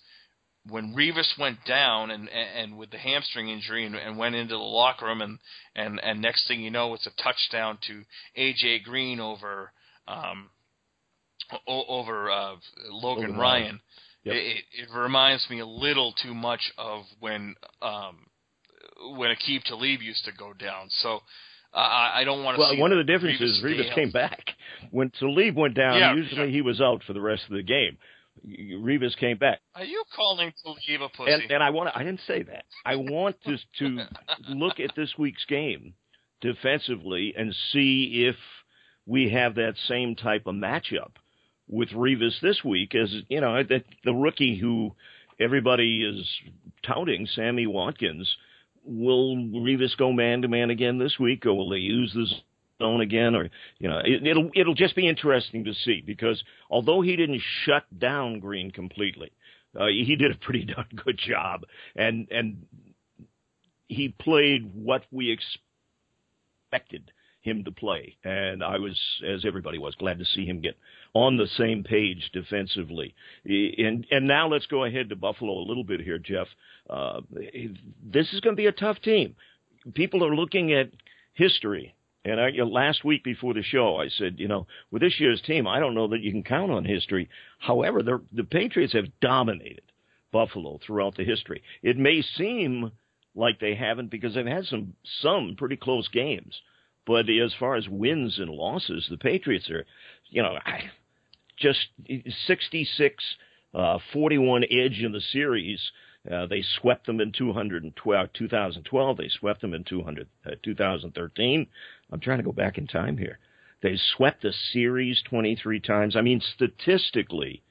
when Revis went down and and with the hamstring injury and, and went into the locker room and and and next thing you know it's a touchdown to AJ Green over um over uh, Logan, Logan Ryan. Ryan. Yep. It, it reminds me a little too much of when um, when Aqib Talib used to go down. So uh, I don't want to. Well, one of the differences, Revis, Revis came back when Talib went down. Yeah, usually he was out for the rest of the game. Revis came back. Are you calling Talib a pussy? And, and I want. I didn't say that. I want to to look at this week's game defensively and see if we have that same type of matchup with Revis this week as you know the, the rookie who everybody is touting, Sammy Watkins. Will Revis go man to man again this week, or will they use the zone again? Or you know, it, it'll it'll just be interesting to see because although he didn't shut down Green completely, uh, he did a pretty darn good job, and and he played what we expected him to play. And I was, as everybody was, glad to see him get on the same page defensively. And and now let's go ahead to Buffalo a little bit here, Jeff. Uh, this is going to be a tough team. People are looking at history. And I, last week before the show, I said, you know, with this year's team, I don't know that you can count on history. However, the Patriots have dominated Buffalo throughout the history. It may seem like they haven't because they've had some some pretty close games. But as far as wins and losses, the Patriots are, you know, just 66 uh, 41 edge in the series. Uh, they swept them in 212, 2012. They swept them in 200, uh, 2013. I'm trying to go back in time here. They swept the series 23 times. I mean, statistically,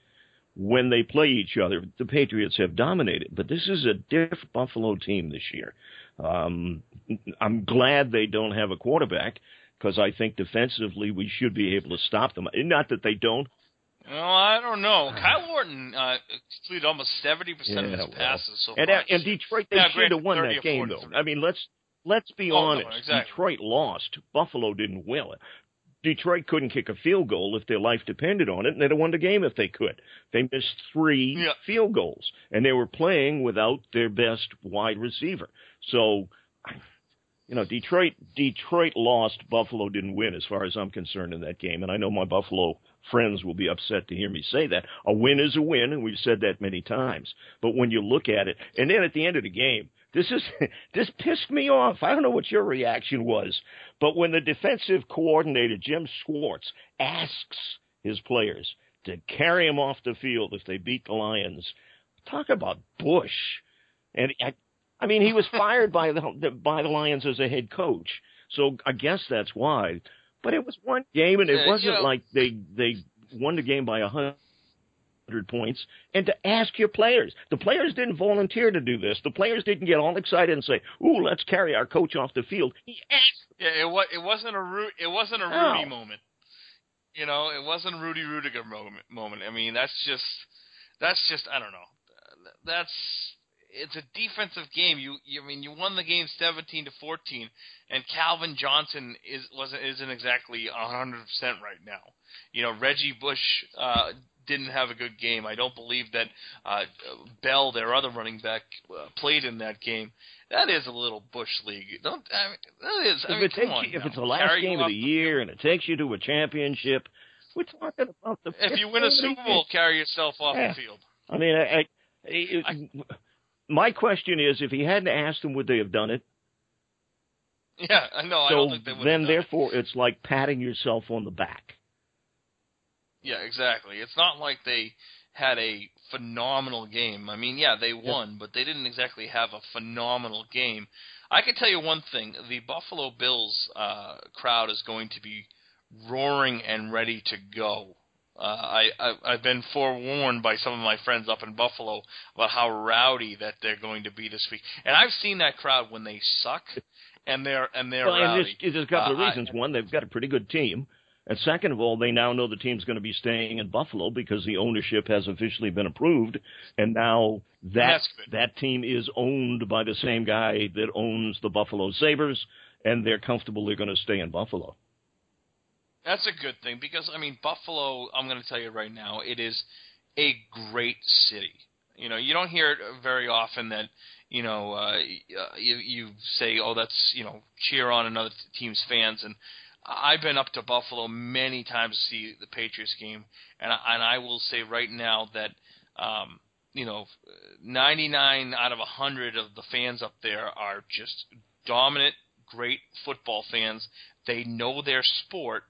when they play each other, the Patriots have dominated. But this is a different Buffalo team this year. Um, I'm glad they don't have a quarterback because I think defensively we should be able to stop them. Not that they don't. Well, I don't know. Kyle Orton uh, completed almost seventy percent yeah, of his passes so and, far. And Detroit, they yeah, should have won that game, though. I mean, let's let's be oh, honest. No, exactly. Detroit lost. Buffalo didn't win. Detroit couldn't kick a field goal if their life depended on it, and they'd have won the game if they could. They missed three yeah. field goals, and they were playing without their best wide receiver. So, you know, Detroit Detroit lost. Buffalo didn't win, as far as I'm concerned, in that game. And I know my Buffalo friends will be upset to hear me say that. A win is a win, and we've said that many times. But when you look at it, and then at the end of the game, this is this pissed me off. I don't know what your reaction was, but when the defensive coordinator Jim Schwartz asks his players to carry him off the field if they beat the Lions, talk about Bush. And I, I mean, he was fired by the by the Lions as a head coach, so I guess that's why. But it was one game, and it wasn't like they they won the game by a hundred points and to ask your players. The players didn't volunteer to do this. The players didn't get all excited and say, "Ooh, let's carry our coach off the field." He asked. Yeah, it was. It wasn't a Ru- It wasn't a Rudy no. moment. You know, it wasn't a Rudy Ruettiger moment. Moment. I mean, that's just. That's just. I don't know. That's. It's a defensive game. You, you I mean you won the game 17 to 14 and Calvin Johnson is wasn't isn't exactly 100% right now. You know, Reggie Bush uh didn't have a good game. I don't believe that uh Bell, their other running back, uh, played in that game. That is a little bush league. Don't I mean, that is. I if mean, it takes on you, if it's the last Carry game of the year and it takes you to a championship, we're talking about the. If you win a Super Bowl, carry yourself off Yeah. the field. I mean, I, I, it, my question is, if he hadn't asked them, would they have done it? Yeah, I know. I so don't think they would. then, have done it. therefore, it's like patting yourself on the back. Yeah, exactly. It's not like they had a phenomenal game. I mean, yeah, they won, but they didn't exactly have a phenomenal game. I can tell you one thing: the Buffalo Bills uh, crowd is going to be roaring and ready to go. Uh, I, I I've been forewarned by some of my friends up in Buffalo about how rowdy that they're going to be this week, and I've seen that crowd when they suck, and they're and they're well, and rowdy. there's, there's a couple of Uh, I- reasons. One, they've got a pretty good team. And second of all, they now know the team's going to be staying in Buffalo because the ownership has officially been approved, and now that that team is owned by the same guy that owns the Buffalo Sabres, and they're comfortable they're going to stay in Buffalo. That's a good thing because I mean Buffalo. I'm going to tell you right now, it is a great city. You know, you don't hear it very often that you know uh, you you say, oh, that's you know cheer on another team's fans. And I've been up to Buffalo many times to see the Patriots game, and I, and I will say right now that. Um, you know, 99 out of 100 of the fans up there are just dominant, great football fans. They know their sport,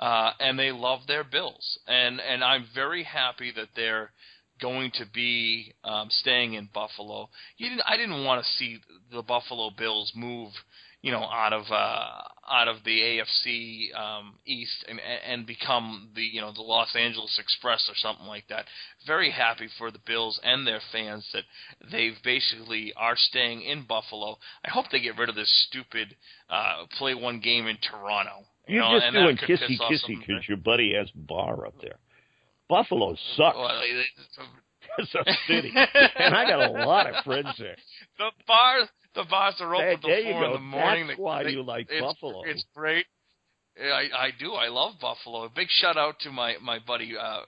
uh, and they love their Bills. And and I'm very happy that they're going to be um, staying in Buffalo. You didn't, I didn't want to see the Buffalo Bills move, you know, out of uh, out of the AFC um, East and and become the you know the Los Angeles Express or something like that. Very happy for the Bills and their fans that they've basically are staying in Buffalo. I hope they get rid of this stupid uh, play one game in Toronto. You You're just doing kissy kissy because your buddy has bar up there. Buffalo sucks Well, it- as a city, and I got a lot of friends there. the bars the bars are open There- till four in the morning. That's They- why they- you like it's, Buffalo. It's great. I, I do. I love Buffalo. A big shout out to my my buddy uh,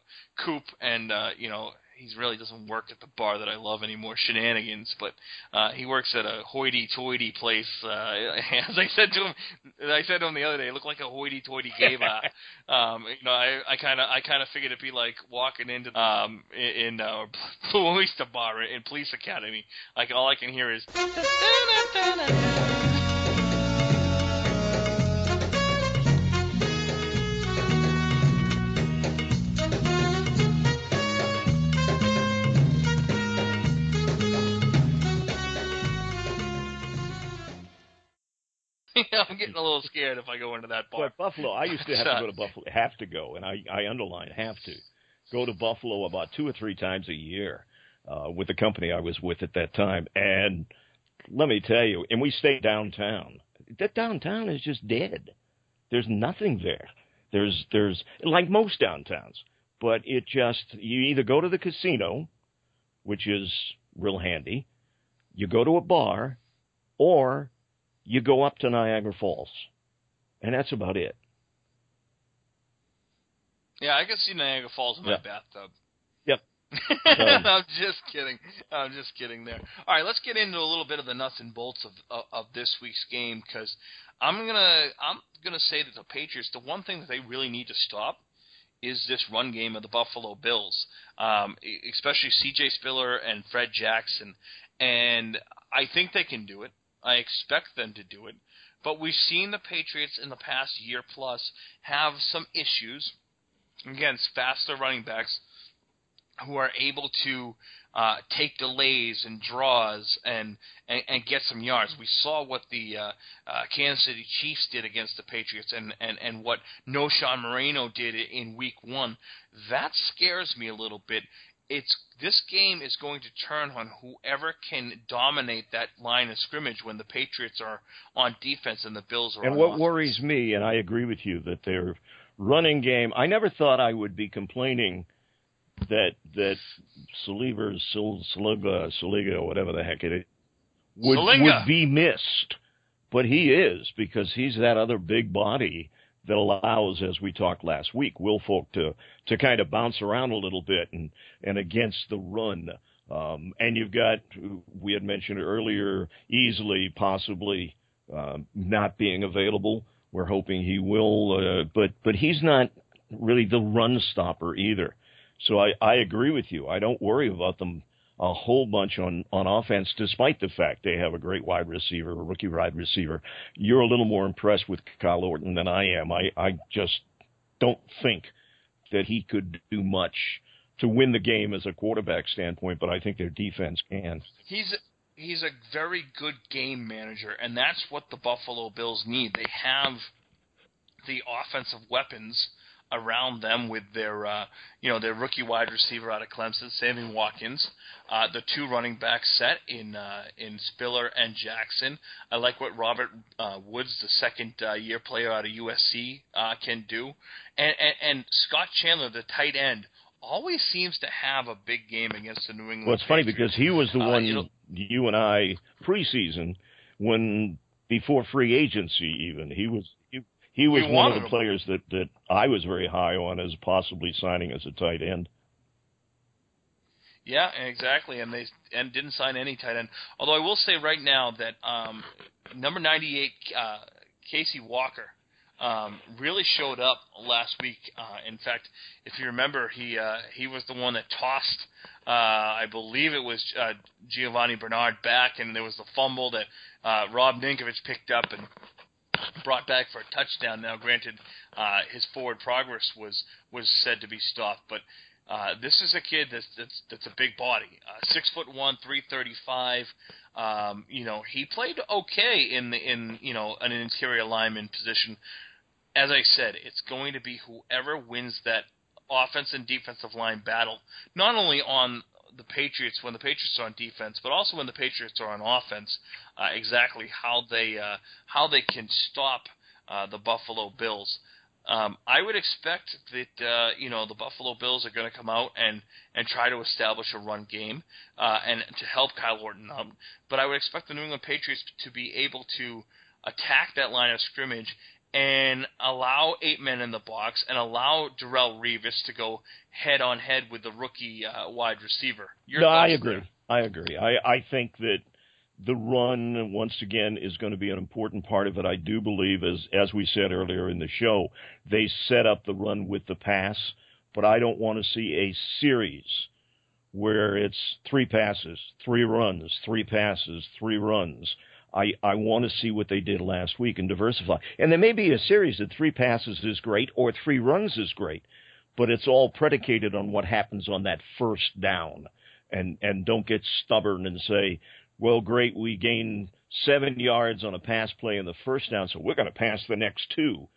Coop, and uh, you know he really doesn't work at the bar that I love anymore, Shenanigans, but uh, he works at a hoity-toity place. Uh, as I said to him, I said to him the other day, it looked like a hoity-toity gay bar. um, you know, I kind of I kind of figured it'd be like walking into um in, in uh, Blue Oyster Bar in Police Academy. Like all I can hear is. I'm getting a little scared if I go into that bar. But Buffalo, I used to have to go to Buffalo, have to go, and I, I underline have to go to Buffalo about two or three times a year uh, with the company I was with at that time. And let me tell you, and we stayed downtown. That downtown is just dead. There's nothing there. There's there's like most downtowns, but it just you either go to the casino, which is real handy, you go to a bar, or you go up to Niagara Falls. And that's about it. Yeah, I can see Niagara Falls in my Yeah. bathtub. Yep. I'm just kidding. I'm just kidding there. All right, let's get into a little bit of the nuts and bolts of of, of this week's game because I'm gonna I'm gonna say that the Patriots, the one thing that they really need to stop is this run game of the Buffalo Bills, um, especially C.J. Spiller and Fred Jackson, and I think they can do it. I expect them to do it. But we've seen the Patriots in the past year plus have some issues against faster running backs who are able to uh, take delays and draws and, and and get some yards. We saw what the uh, uh, Kansas City Chiefs did against the Patriots and, and, and what Knowshon Moreno did in Week One. That scares me a little bit. It's this game is going to turn on whoever can dominate that line of scrimmage when the Patriots are on defense and the Bills are And on what offense. worries me, and I agree with you, that their running game, I never thought I would be complaining that that Saliver, Saliga, Saliga, whatever the heck it is, would, would be missed. But he is because he's that other big body that allows, as we talked last week, Wilfork to to kind of bounce around a little bit and and against the run. Um, and you've got we had mentioned earlier, Easley possibly uh, not being available. We're hoping he will, uh, but but he's not really the run stopper either. So I, I agree with you. I don't worry about them a whole bunch on, on offense, despite the fact they have a great wide receiver, a rookie wide receiver. You're a little more impressed with Kyle Orton than I am. I, I just don't think that he could do much to win the game as a quarterback standpoint, but I think their defense can. He's he's a very good game manager, and that's what the Buffalo Bills need. They have the offensive weapons around them with their uh, you know their rookie wide receiver out of Clemson, Sammy Watkins, uh, the two running back set in uh, in Spiller and Jackson. I like what Robert uh, Woods, the second uh, year player out of USC, uh, can do, and, and and Scott Chandler, the tight end. Always seems to have a big game against the New England. Well, it's Patriots. funny because he was the one you, know, you and I preseason when before free agency even he was he was we one of the players that that I was very high on as possibly signing as a tight end. Yeah, exactly, and they and didn't sign any tight end. Although I will say right now that um, number ninety eight uh, Casey Walker um, really showed up last week. Uh, in fact, if you remember, he uh, he was the one that tossed. Uh, I believe it was uh, Giovani Bernard back, and there was the fumble that uh, Rob Ninkovich picked up and brought back for a touchdown. Now, granted, uh, his forward progress was was said to be stopped, but uh, this is a kid that's that's that's a big body, uh, six foot one, three thirty five. Um, you know, he played okay in the in you know an interior lineman position. As I said, it's going to be whoever wins that offense and defensive line battle, not only on the Patriots when the Patriots are on defense, but also when the Patriots are on offense, uh, exactly how they uh, how they can stop uh, the Buffalo Bills. Um, I would expect that uh, you know the Buffalo Bills are going to come out and and try to establish a run game uh, and to help Kyle Orton. Um, but I would expect the New England Patriots to be able to attack that line of scrimmage and allow eight men in the box and allow Darrelle Revis to go head on head with the rookie uh, wide receiver. Your no, I agree. There? I agree. I, I think that the run once again is going to be an important part of it. I do believe, as as we said earlier in the show, they set up the run with the pass, but I don't want to see a series where it's three passes, three runs, three passes, three runs I, I want to see what they did last week and diversify. And there may be a series that three passes is great or three runs is great, but it's all predicated on what happens on that first down. And, and don't get stubborn and say, well, great, we gained seven yards on a pass play in the first down, so we're going to pass the next two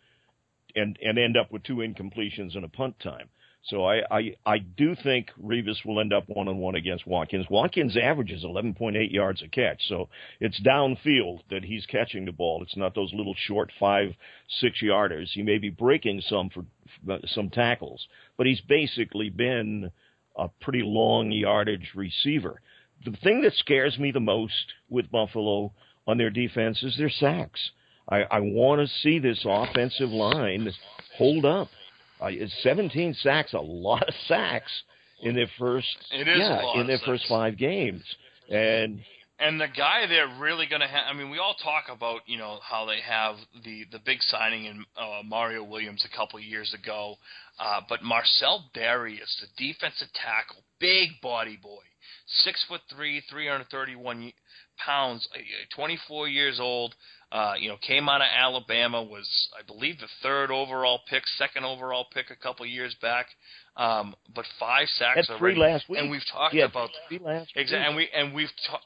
and, and end up with two incompletions and a punt time. So I, I, I do think Revis will end up one on one against Watkins. Watkins averages 11.8 yards a catch, so it's downfield that he's catching the ball. It's not those little short five, six yarders. He may be breaking some for, for some tackles, but he's basically been a pretty long yardage receiver. The thing that scares me the most with Buffalo on their defense is their sacks. I, I want to see this offensive line hold up. Uh, 17 sacks, a lot of sacks in their first yeah in their first five games, and and the guy they're really going to have. I mean, we all talk about you know how they have the the big signing in uh, Mario Williams a couple years ago, uh, but Marcell Dareus, the defensive tackle, big body boy, six foot three, 331 pounds, uh, 24 years old. Uh, you know, came out of Alabama, was I believe the third overall pick, second overall pick a couple years back. Um, but five sacks That's already. Three last week. And we've talked about three last exactly, and we and we've talked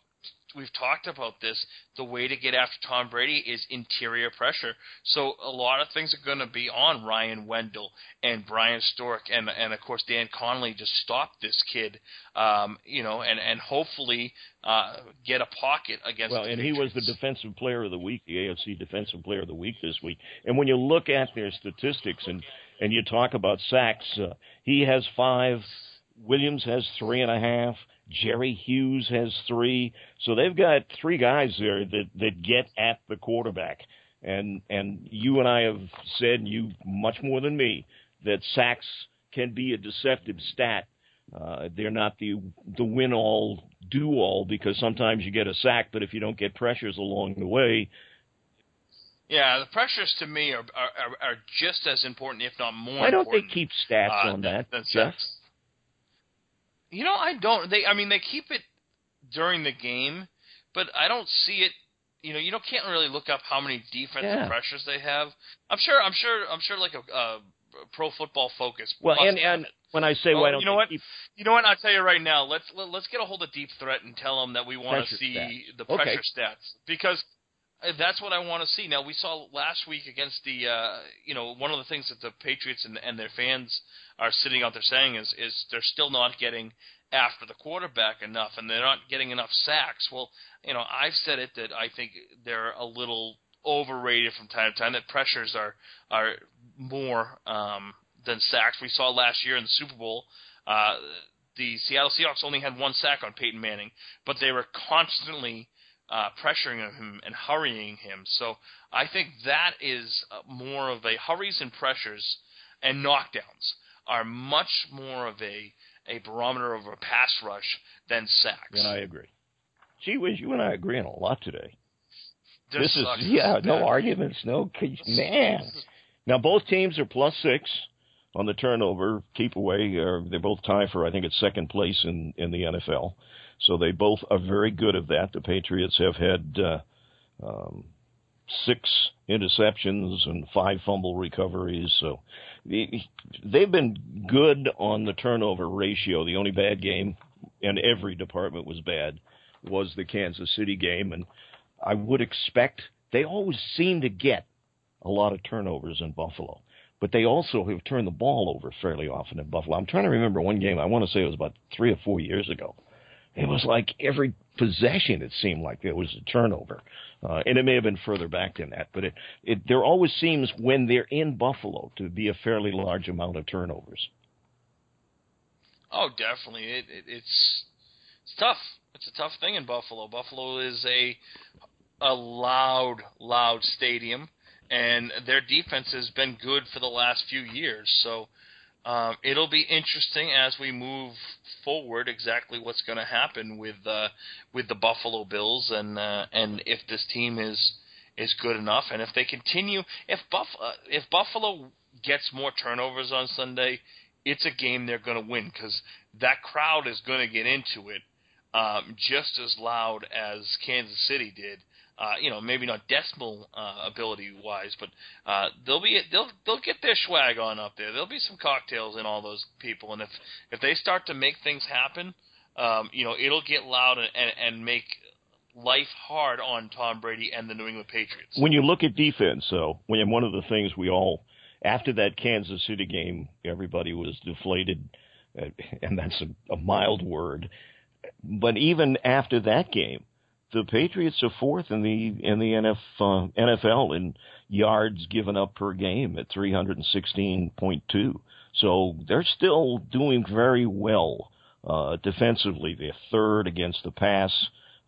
we've talked about this. The way to get after Tom Brady is interior pressure. So a lot of things are going to be on Ryan Wendell and Bryan Stork and and of course Dan Connolly to stop this kid. Um, you know, and and hopefully uh, get a pocket against. Well, and he was the defensive player of the week, the AFC defensive player of the week this week. And when you look at their statistics and and you talk about sacks, uh, he has five Williams has three and a half. Jerry Hughes has three. So they've got three guys there that that get at the quarterback. And and you and I have said you much more than me that sacks can be a deceptive stat. Uh, they're not the the win all do all because sometimes you get a sack, but if you don't get pressures along the way, yeah, the pressures to me are are, are just as important, if not more. Why don't they keep stats uh, on that, than Jeff? You know, I don't. They, I mean, they keep it during the game, but I don't see it. You know, you don't can't really look up how many defensive Yeah. pressures they have. I'm sure. I'm sure. I'm sure. Like a, a pro football focus. Well, and and it. when I say Well, why don't you know what? keep You know what? I'll tell you right now. Let's let, let's get a hold of Deep Threat and tell them that we want to see stats. the Okay. pressure stats because uh, that's what I want to see. Now we saw last week against the uh, you know one of the things that the Patriots and, and their fans are sitting out there saying is is they're still not getting after the quarterback enough and they're not getting enough sacks. Well, you know I've said it that I think they're a little overrated from time to time. That pressures are are more um, than sacks. We saw last year in the Super Bowl. Uh, the Seattle Seahawks only had one sack on Peyton Manning, but they were constantly uh, pressuring him and hurrying him. So I think that is uh, more of a hurries and pressures and knockdowns are much more of a a barometer of a pass rush than sacks. And I agree. Gee whiz, you and I agree on a lot today. This, is yeah, This is no arguments, no man. Now both teams are plus six on the turnover keep away. Or they're both tied for I think it's second place in in the NFL. So they both are very good at that. The Patriots have had uh, um, six interceptions and five fumble recoveries. So they've been good on the turnover ratio. The only bad game in every department was bad was the Kansas City game, and I would expect they always seem to get a lot of turnovers in Buffalo. But they also have turned the ball over fairly often in Buffalo. I'm trying to remember one game. I want to say it was about three or four years ago. It was like every possession it seemed like there was a turnover, uh, and it may have been further back than that. But it, it there always seems when they're in Buffalo to be a fairly large amount of turnovers. Oh, definitely. It, it it's it's tough. It's a tough thing in Buffalo. Buffalo is a a loud, loud stadium, and their defense has been good for the last few years. So um, it'll be interesting as we move forward. Exactly what's going to happen with uh, with the Buffalo Bills, and uh, and if this team is is good enough, and if they continue, if Buff uh, if Buffalo gets more turnovers on Sunday, it's a game they're going to win because that crowd is going to get into it um, just as loud as Kansas City did. Uh, you know, maybe not decibel uh, ability wise, but uh, they'll be they'll they'll get their swag on up there. There'll be some cocktails in all those people, and if if they start to make things happen, um, you know, it'll get loud and, and, and make life hard on Tom Brady and the New England Patriots. When you look at defense, though, when one of the things we all after that Kansas City game, everybody was deflated, uh, and that's a, a mild word. But even after that game, the Patriots are fourth in the in the NF, uh, NFL in yards given up per game at 316.2. So they're still doing very well uh, defensively. They're third against the pass.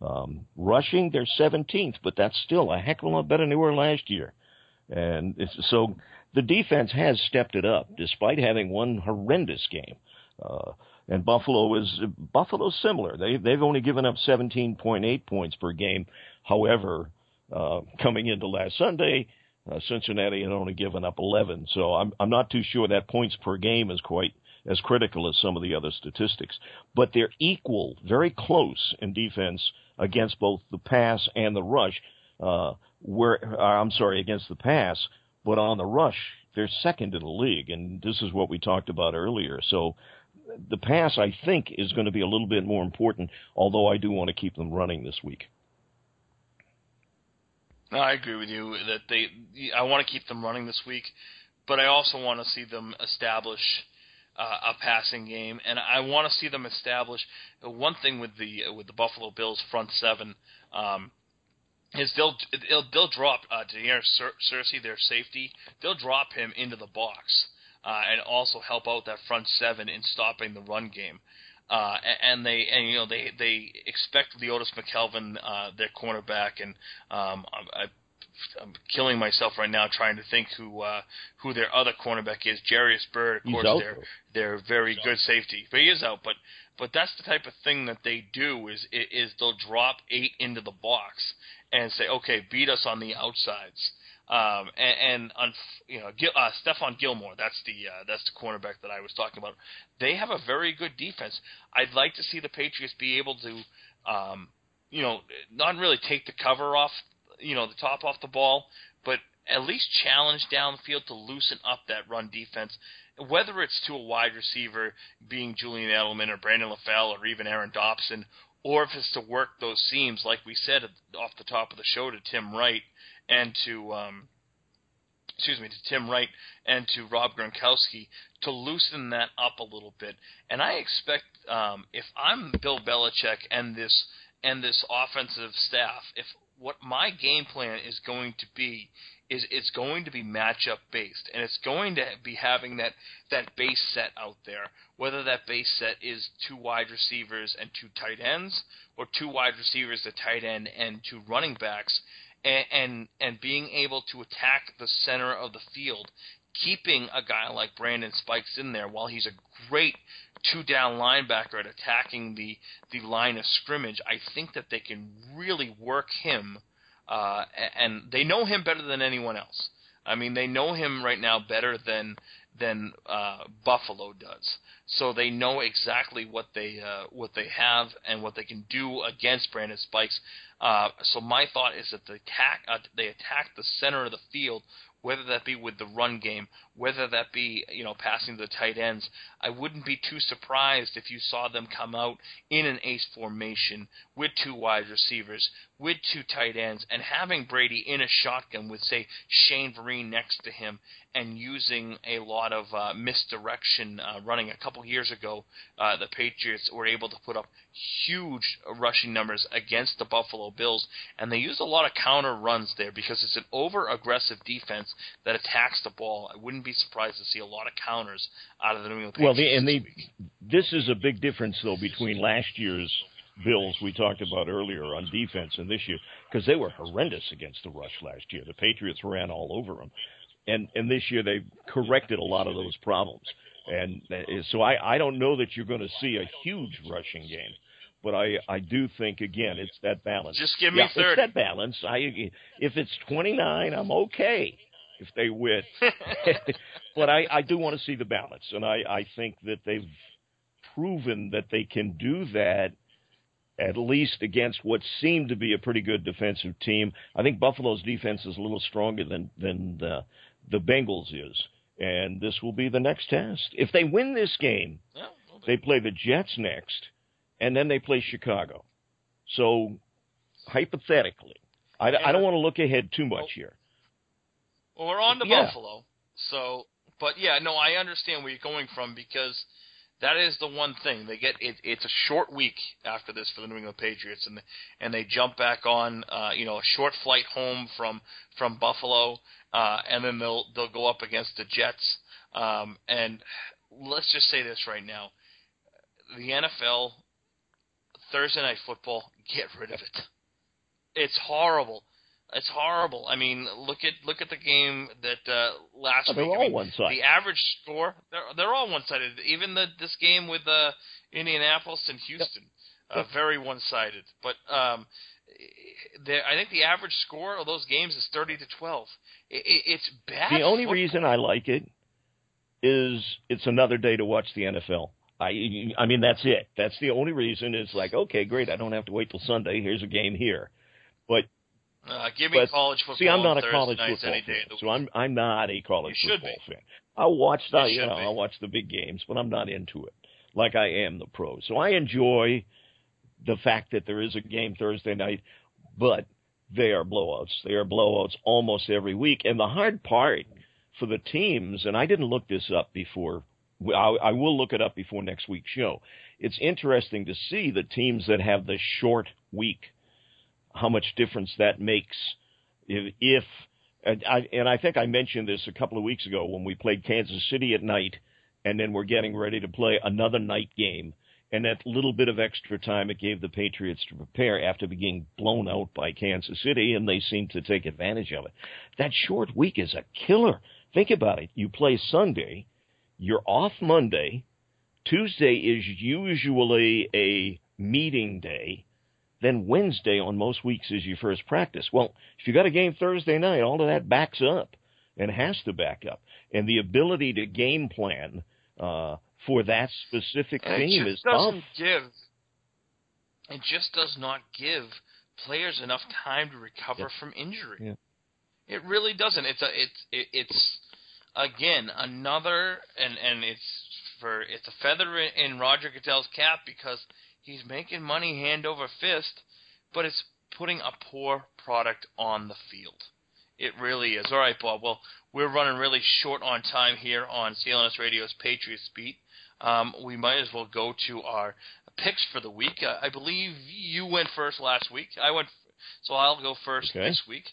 Um, rushing, they're 17th, but that's still a heck of a lot better than they were last year. And so the defense has stepped it up despite having one horrendous game. Uh, and Buffalo is Buffalo's similar. They they've only given up 17.8 points per game. However, uh, coming into last Sunday, uh, Cincinnati had only given up 11. So I'm I'm not too sure that points per game is quite as critical as some of the other statistics. But they're equal, very close in defense against both the pass and the rush. Uh, where uh, I'm sorry, against the pass, but on the rush, they're second in the league, and this is what we talked about earlier. So the pass, I think, is going to be a little bit more important, although I do want to keep them running this week. No, I agree with you that they. I want to keep them running this week, but I also want to see them establish uh, a passing game, and I want to see them establish one thing with the with the Buffalo Bills front seven. Um, is they'll they'll, they'll drop uh, Da'Norris Cer- Searcy, their safety. They'll drop him into the box uh, and also help out that front seven in stopping the run game. Uh, and they and you know they they expect Leodis McKelvin, uh, their cornerback, and um, I, I'm killing myself right now trying to think who uh, who their other cornerback is. Jairus Byrd, of He's course, out, they're though. they're very good safety, but he is out. But but that's the type of thing that they do is is they'll drop eight into the box and say, okay, beat us on the outsides. Um, and, and on, you know, Gil, uh, Stephon Gilmore, that's the uh, that's the cornerback that I was talking about. They have a very good defense. I'd like to see the Patriots be able to, um, you know, not really take the cover off, you know, the top off the ball, but at least challenge down the field to loosen up that run defense. Whether it's to a wide receiver, being Julian Edelman or Brandon LaFell or even Aaron Dobson, or if it's to work those seams, like we said off the top of the show to Tim Wright and to um, excuse me to Tim Wright and to Rob Gronkowski to loosen that up a little bit. And I expect um, if I'm Bill Belichick and this and this offensive staff, if what my game plan is going to be is it's going to be matchup based and it's going to be having that that base set out there whether that base set is two wide receivers and two tight ends or two wide receivers a tight end and two running backs and, and and being able to attack the center of the field, keeping a guy like Brandon Spikes in there while he's a great two down linebacker at attacking the the line of scrimmage. I think that they can really work him, uh, and they know him better than anyone else. I mean, they know him right now better than than uh, Buffalo does. So they know exactly what they uh, what they have and what they can do against Brandon Spikes. Uh, so my thought is that they attack uh, they attack the center of the field, whether that be with the run game, whether that be you know passing to the tight ends. I wouldn't be too surprised if you saw them come out in an ace formation with two wide receivers, with two tight ends, and having Brady in a shotgun with say Shane Vereen next to him, and using a lot of uh, misdirection uh, running. A couple years ago, uh, the Patriots were able to put up huge rushing numbers against the Buffalo Bills, and they used a lot of counter runs there because it's an over aggressive defense that attacks the ball. I wouldn't be surprised to see a lot of counters out of the New England Well, Patriots the, and they, this is a big difference though between last year's Bills we talked about earlier on defense and this year because they were horrendous against the rush last year. The Patriots ran all over them, and and this year they corrected a lot of those problems. And uh, so I I don't know that you're going to see a huge rushing game. But I, I do think again it's that balance. Just give me yeah, 30. It's that balance. I if it's 29, I'm okay if they win. but I, I do want to see the balance, and I, I think that they've proven that they can do that at least against what seemed to be a pretty good defensive team. I think Buffalo's defense is a little stronger than than the the Bengals is, and this will be the next test. If they win this game, Yeah, bit. they play the Jets next, and then they play Chicago. So hypothetically, I, I don't want to look ahead too much here. Well, we're on to Yeah. Buffalo. So, but yeah, no, I understand where you're going from because that is the one thing they get. It, it's a short week after this for the New England Patriots, and and they jump back on, uh, you know, a short flight home from from Buffalo, uh, and then they'll they'll go up against the Jets. Um, and let's just say this right now: the NFL Thursday night football, get rid of it. It's horrible. It's horrible. I mean, look at look at the game that uh, last Oh, they're week. I all mean, one-sided. The average score, they're they're all one sided. Even the this game with uh, Indianapolis and Houston, uh, very one sided. But um, the, I think the average score of those games is thirty to twelve. It, it, it's bad. The only football. reason I like it is it's another day to watch the NFL. I I mean that's it. That's the only reason. It's like okay, great. I don't have to wait till Sunday. Here's a game here. But uh, give me but college football. see, I'm not a college football fan, so. I'm I'm not a college football be. fan. I'll watch the You you know. I'll watch the big games, but I'm not into it like I am the pros. So I enjoy the fact that there is a game Thursday night, but they are blowouts. They are blowouts almost every week. And the hard part for the teams, and I didn't look this up before. I, I will look it up before next week's show. It's interesting to see the teams that have the short week, how much difference that makes if, if And I, and I think I mentioned this a couple of weeks ago when we played Kansas City at night, and then we're getting ready to play another night game. And that little bit of extra time it gave the Patriots to prepare after being blown out by Kansas City, and they seemed to take advantage of it. That short week is a killer. Think about it. You play Sunday, you're off Monday, Tuesday is usually a meeting day. Then Wednesday on most weeks is your first practice. Well, if you got a game Thursday night, all of that backs up and has to back up. And the ability to game plan uh, for that specific and team it is just doesn't tough. give. It just does not give players enough time to recover Yeah. from injury. Yeah. It really doesn't. It's a it's it, it's again another and and it's for it's a feather in, in Roger Goodell's cap because he's making money hand over fist, but it's putting a poor product on the field. It really is. All right, Bob. Well, we're running really short on time here on CLNS Radio's Patriots Beat. Um, we might as well go to our picks for the week. Uh, I believe you went first last week. I went, so I'll go first Okay. this week.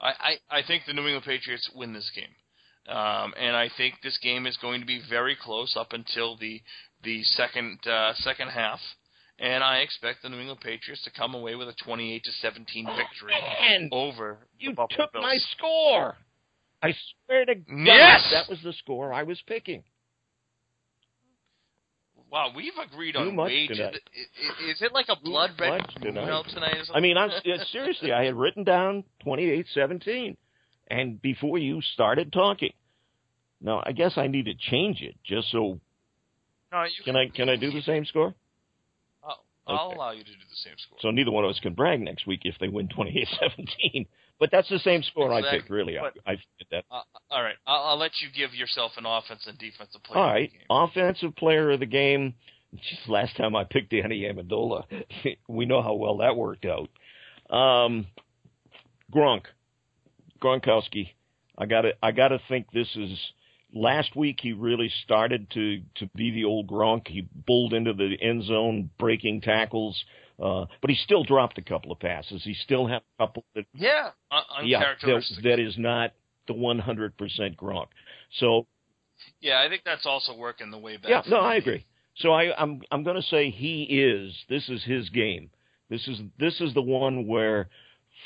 I, I, I think the New England Patriots win this game. Um, and I think this game is going to be very close up until the the second uh, second half. And I expect the New England Patriots to come away with a 28 to 17 victory And over you took Bills. my score. I swear to God, Yes! that was the score I was picking. Wow, we've agreed Too on much way too. tonight. i- i- Is it like a blood much tonight. tonight? I mean, I'm seriously. I had written down 28-17 and before you started talking, now I guess I need to change it just so. No, you Can I can I do the same score? I'll, allow you to do the same score. So neither one of us can brag next week if they win 28-17. But that's the same score I Exactly. picked. Really, I, But- I did that. Uh, all right, I'll, I'll let you give yourself an offense and defensive player. All right. of the game. offensive player of the game. Just last time I picked Danny Amendola, we know how well that worked out. Um, Gronk, Gronkowski. I got to I got to think this is last week. He really started to to be the old Gronk. He bulled into the end zone, breaking tackles. Uh, but he still dropped a couple of passes. He still had a couple that Yeah, yeah that, that is not the 100% Gronk. So yeah, I think that's also working the way back. yeah, no. I agree. So I, I'm I'm going to say he is. This is his game. This is this is the one where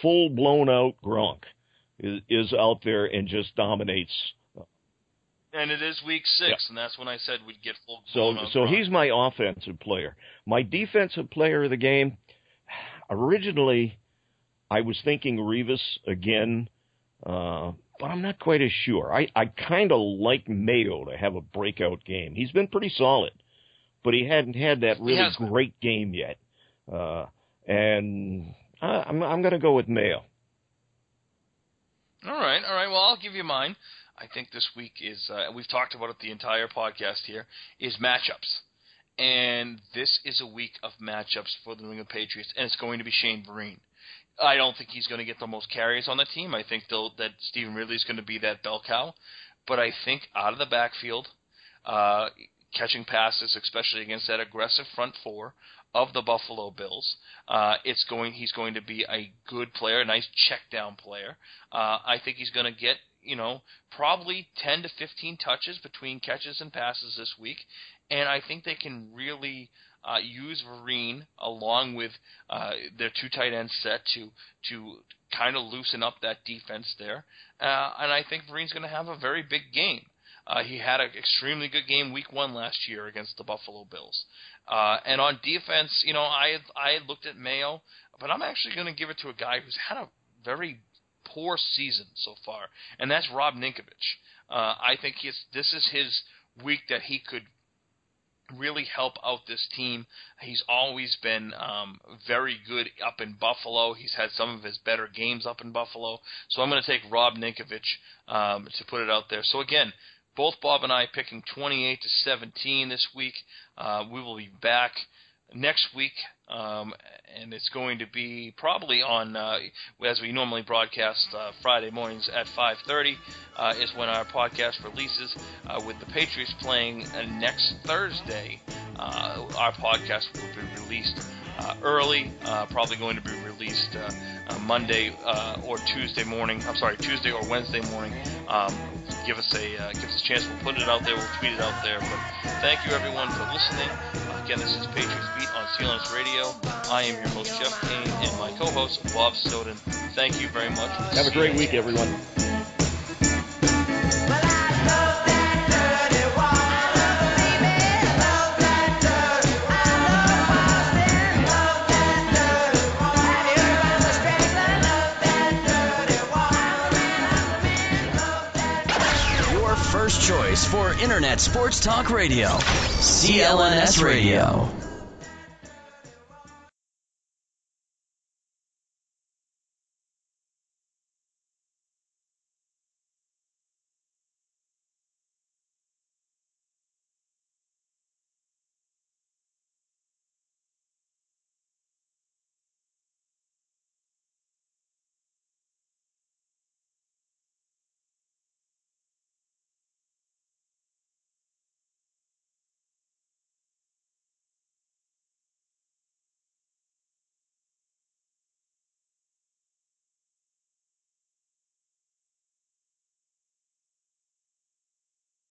full blown out Gronk is, is out there and just dominates. And it is week six, Yeah. and that's when I said we'd get full. So so Gronk. he's my offensive player. My defensive player of the game. Originally, I was thinking Revis again, uh, but I'm not quite as sure. I I kind of like Mayo to have a breakout game. He's been pretty solid, but he hadn't had that really great game yet. Uh, and I, I'm I'm going to go with Mayo. All right, all right. Well, I'll give you mine. I think this week is uh, we've talked about it the entire podcast here is matchups, and this is a week of matchups for the New England Patriots, and it's going to be Shane Vereen. I don't think he's going to get the most carries on the team. I think that Stevan Ridley is going to be that bell cow, but I think out of the backfield, uh, catching passes, especially against that aggressive front four of the Buffalo Bills, uh, it's going. He's going to be a good player, a nice check down player. Uh, I think he's going to get, you know, probably 10 to 15 touches between catches and passes this week, and I think they can really uh, use Vereen along with uh, their two tight end set to to kind of loosen up that defense there, uh, and I think Vereen's going to have a very big game. Uh, he had an extremely good game week one last year against the Buffalo Bills. Uh, and on defense, you know, I I looked at Mayo, but I'm actually going to give it to a guy who's had a very poor season so far, and that's Rob Ninkovich. Uh, I think he's, this is his week that he could really help out this team. He's always been um, very good up in Buffalo. He's had some of his better games up in Buffalo. So I'm going to take Rob Ninkovich um, to put it out there. So again, both Bob and I picking 28 to 17 this week. Uh, we will be back next week, um, and it's going to be probably on uh, as we normally broadcast uh, Friday mornings at 5:30 uh, is when our podcast releases. Uh, with the Patriots playing uh, next Thursday, uh, our podcast will be released uh, early, uh, probably going to be released uh, uh, Monday uh, or Tuesday morning. I'm sorry, Tuesday or Wednesday morning. Um, give us a give us a chance. We'll put it out there. We'll tweet it out there. But thank you everyone for listening. again, this is Patriots Beat on CLNS Radio. I am your host Jeff Kane and my co-host Bob Soden. Thank you very much. Have a great week, everyone. For Internet Sports Talk Radio. CLNS Radio.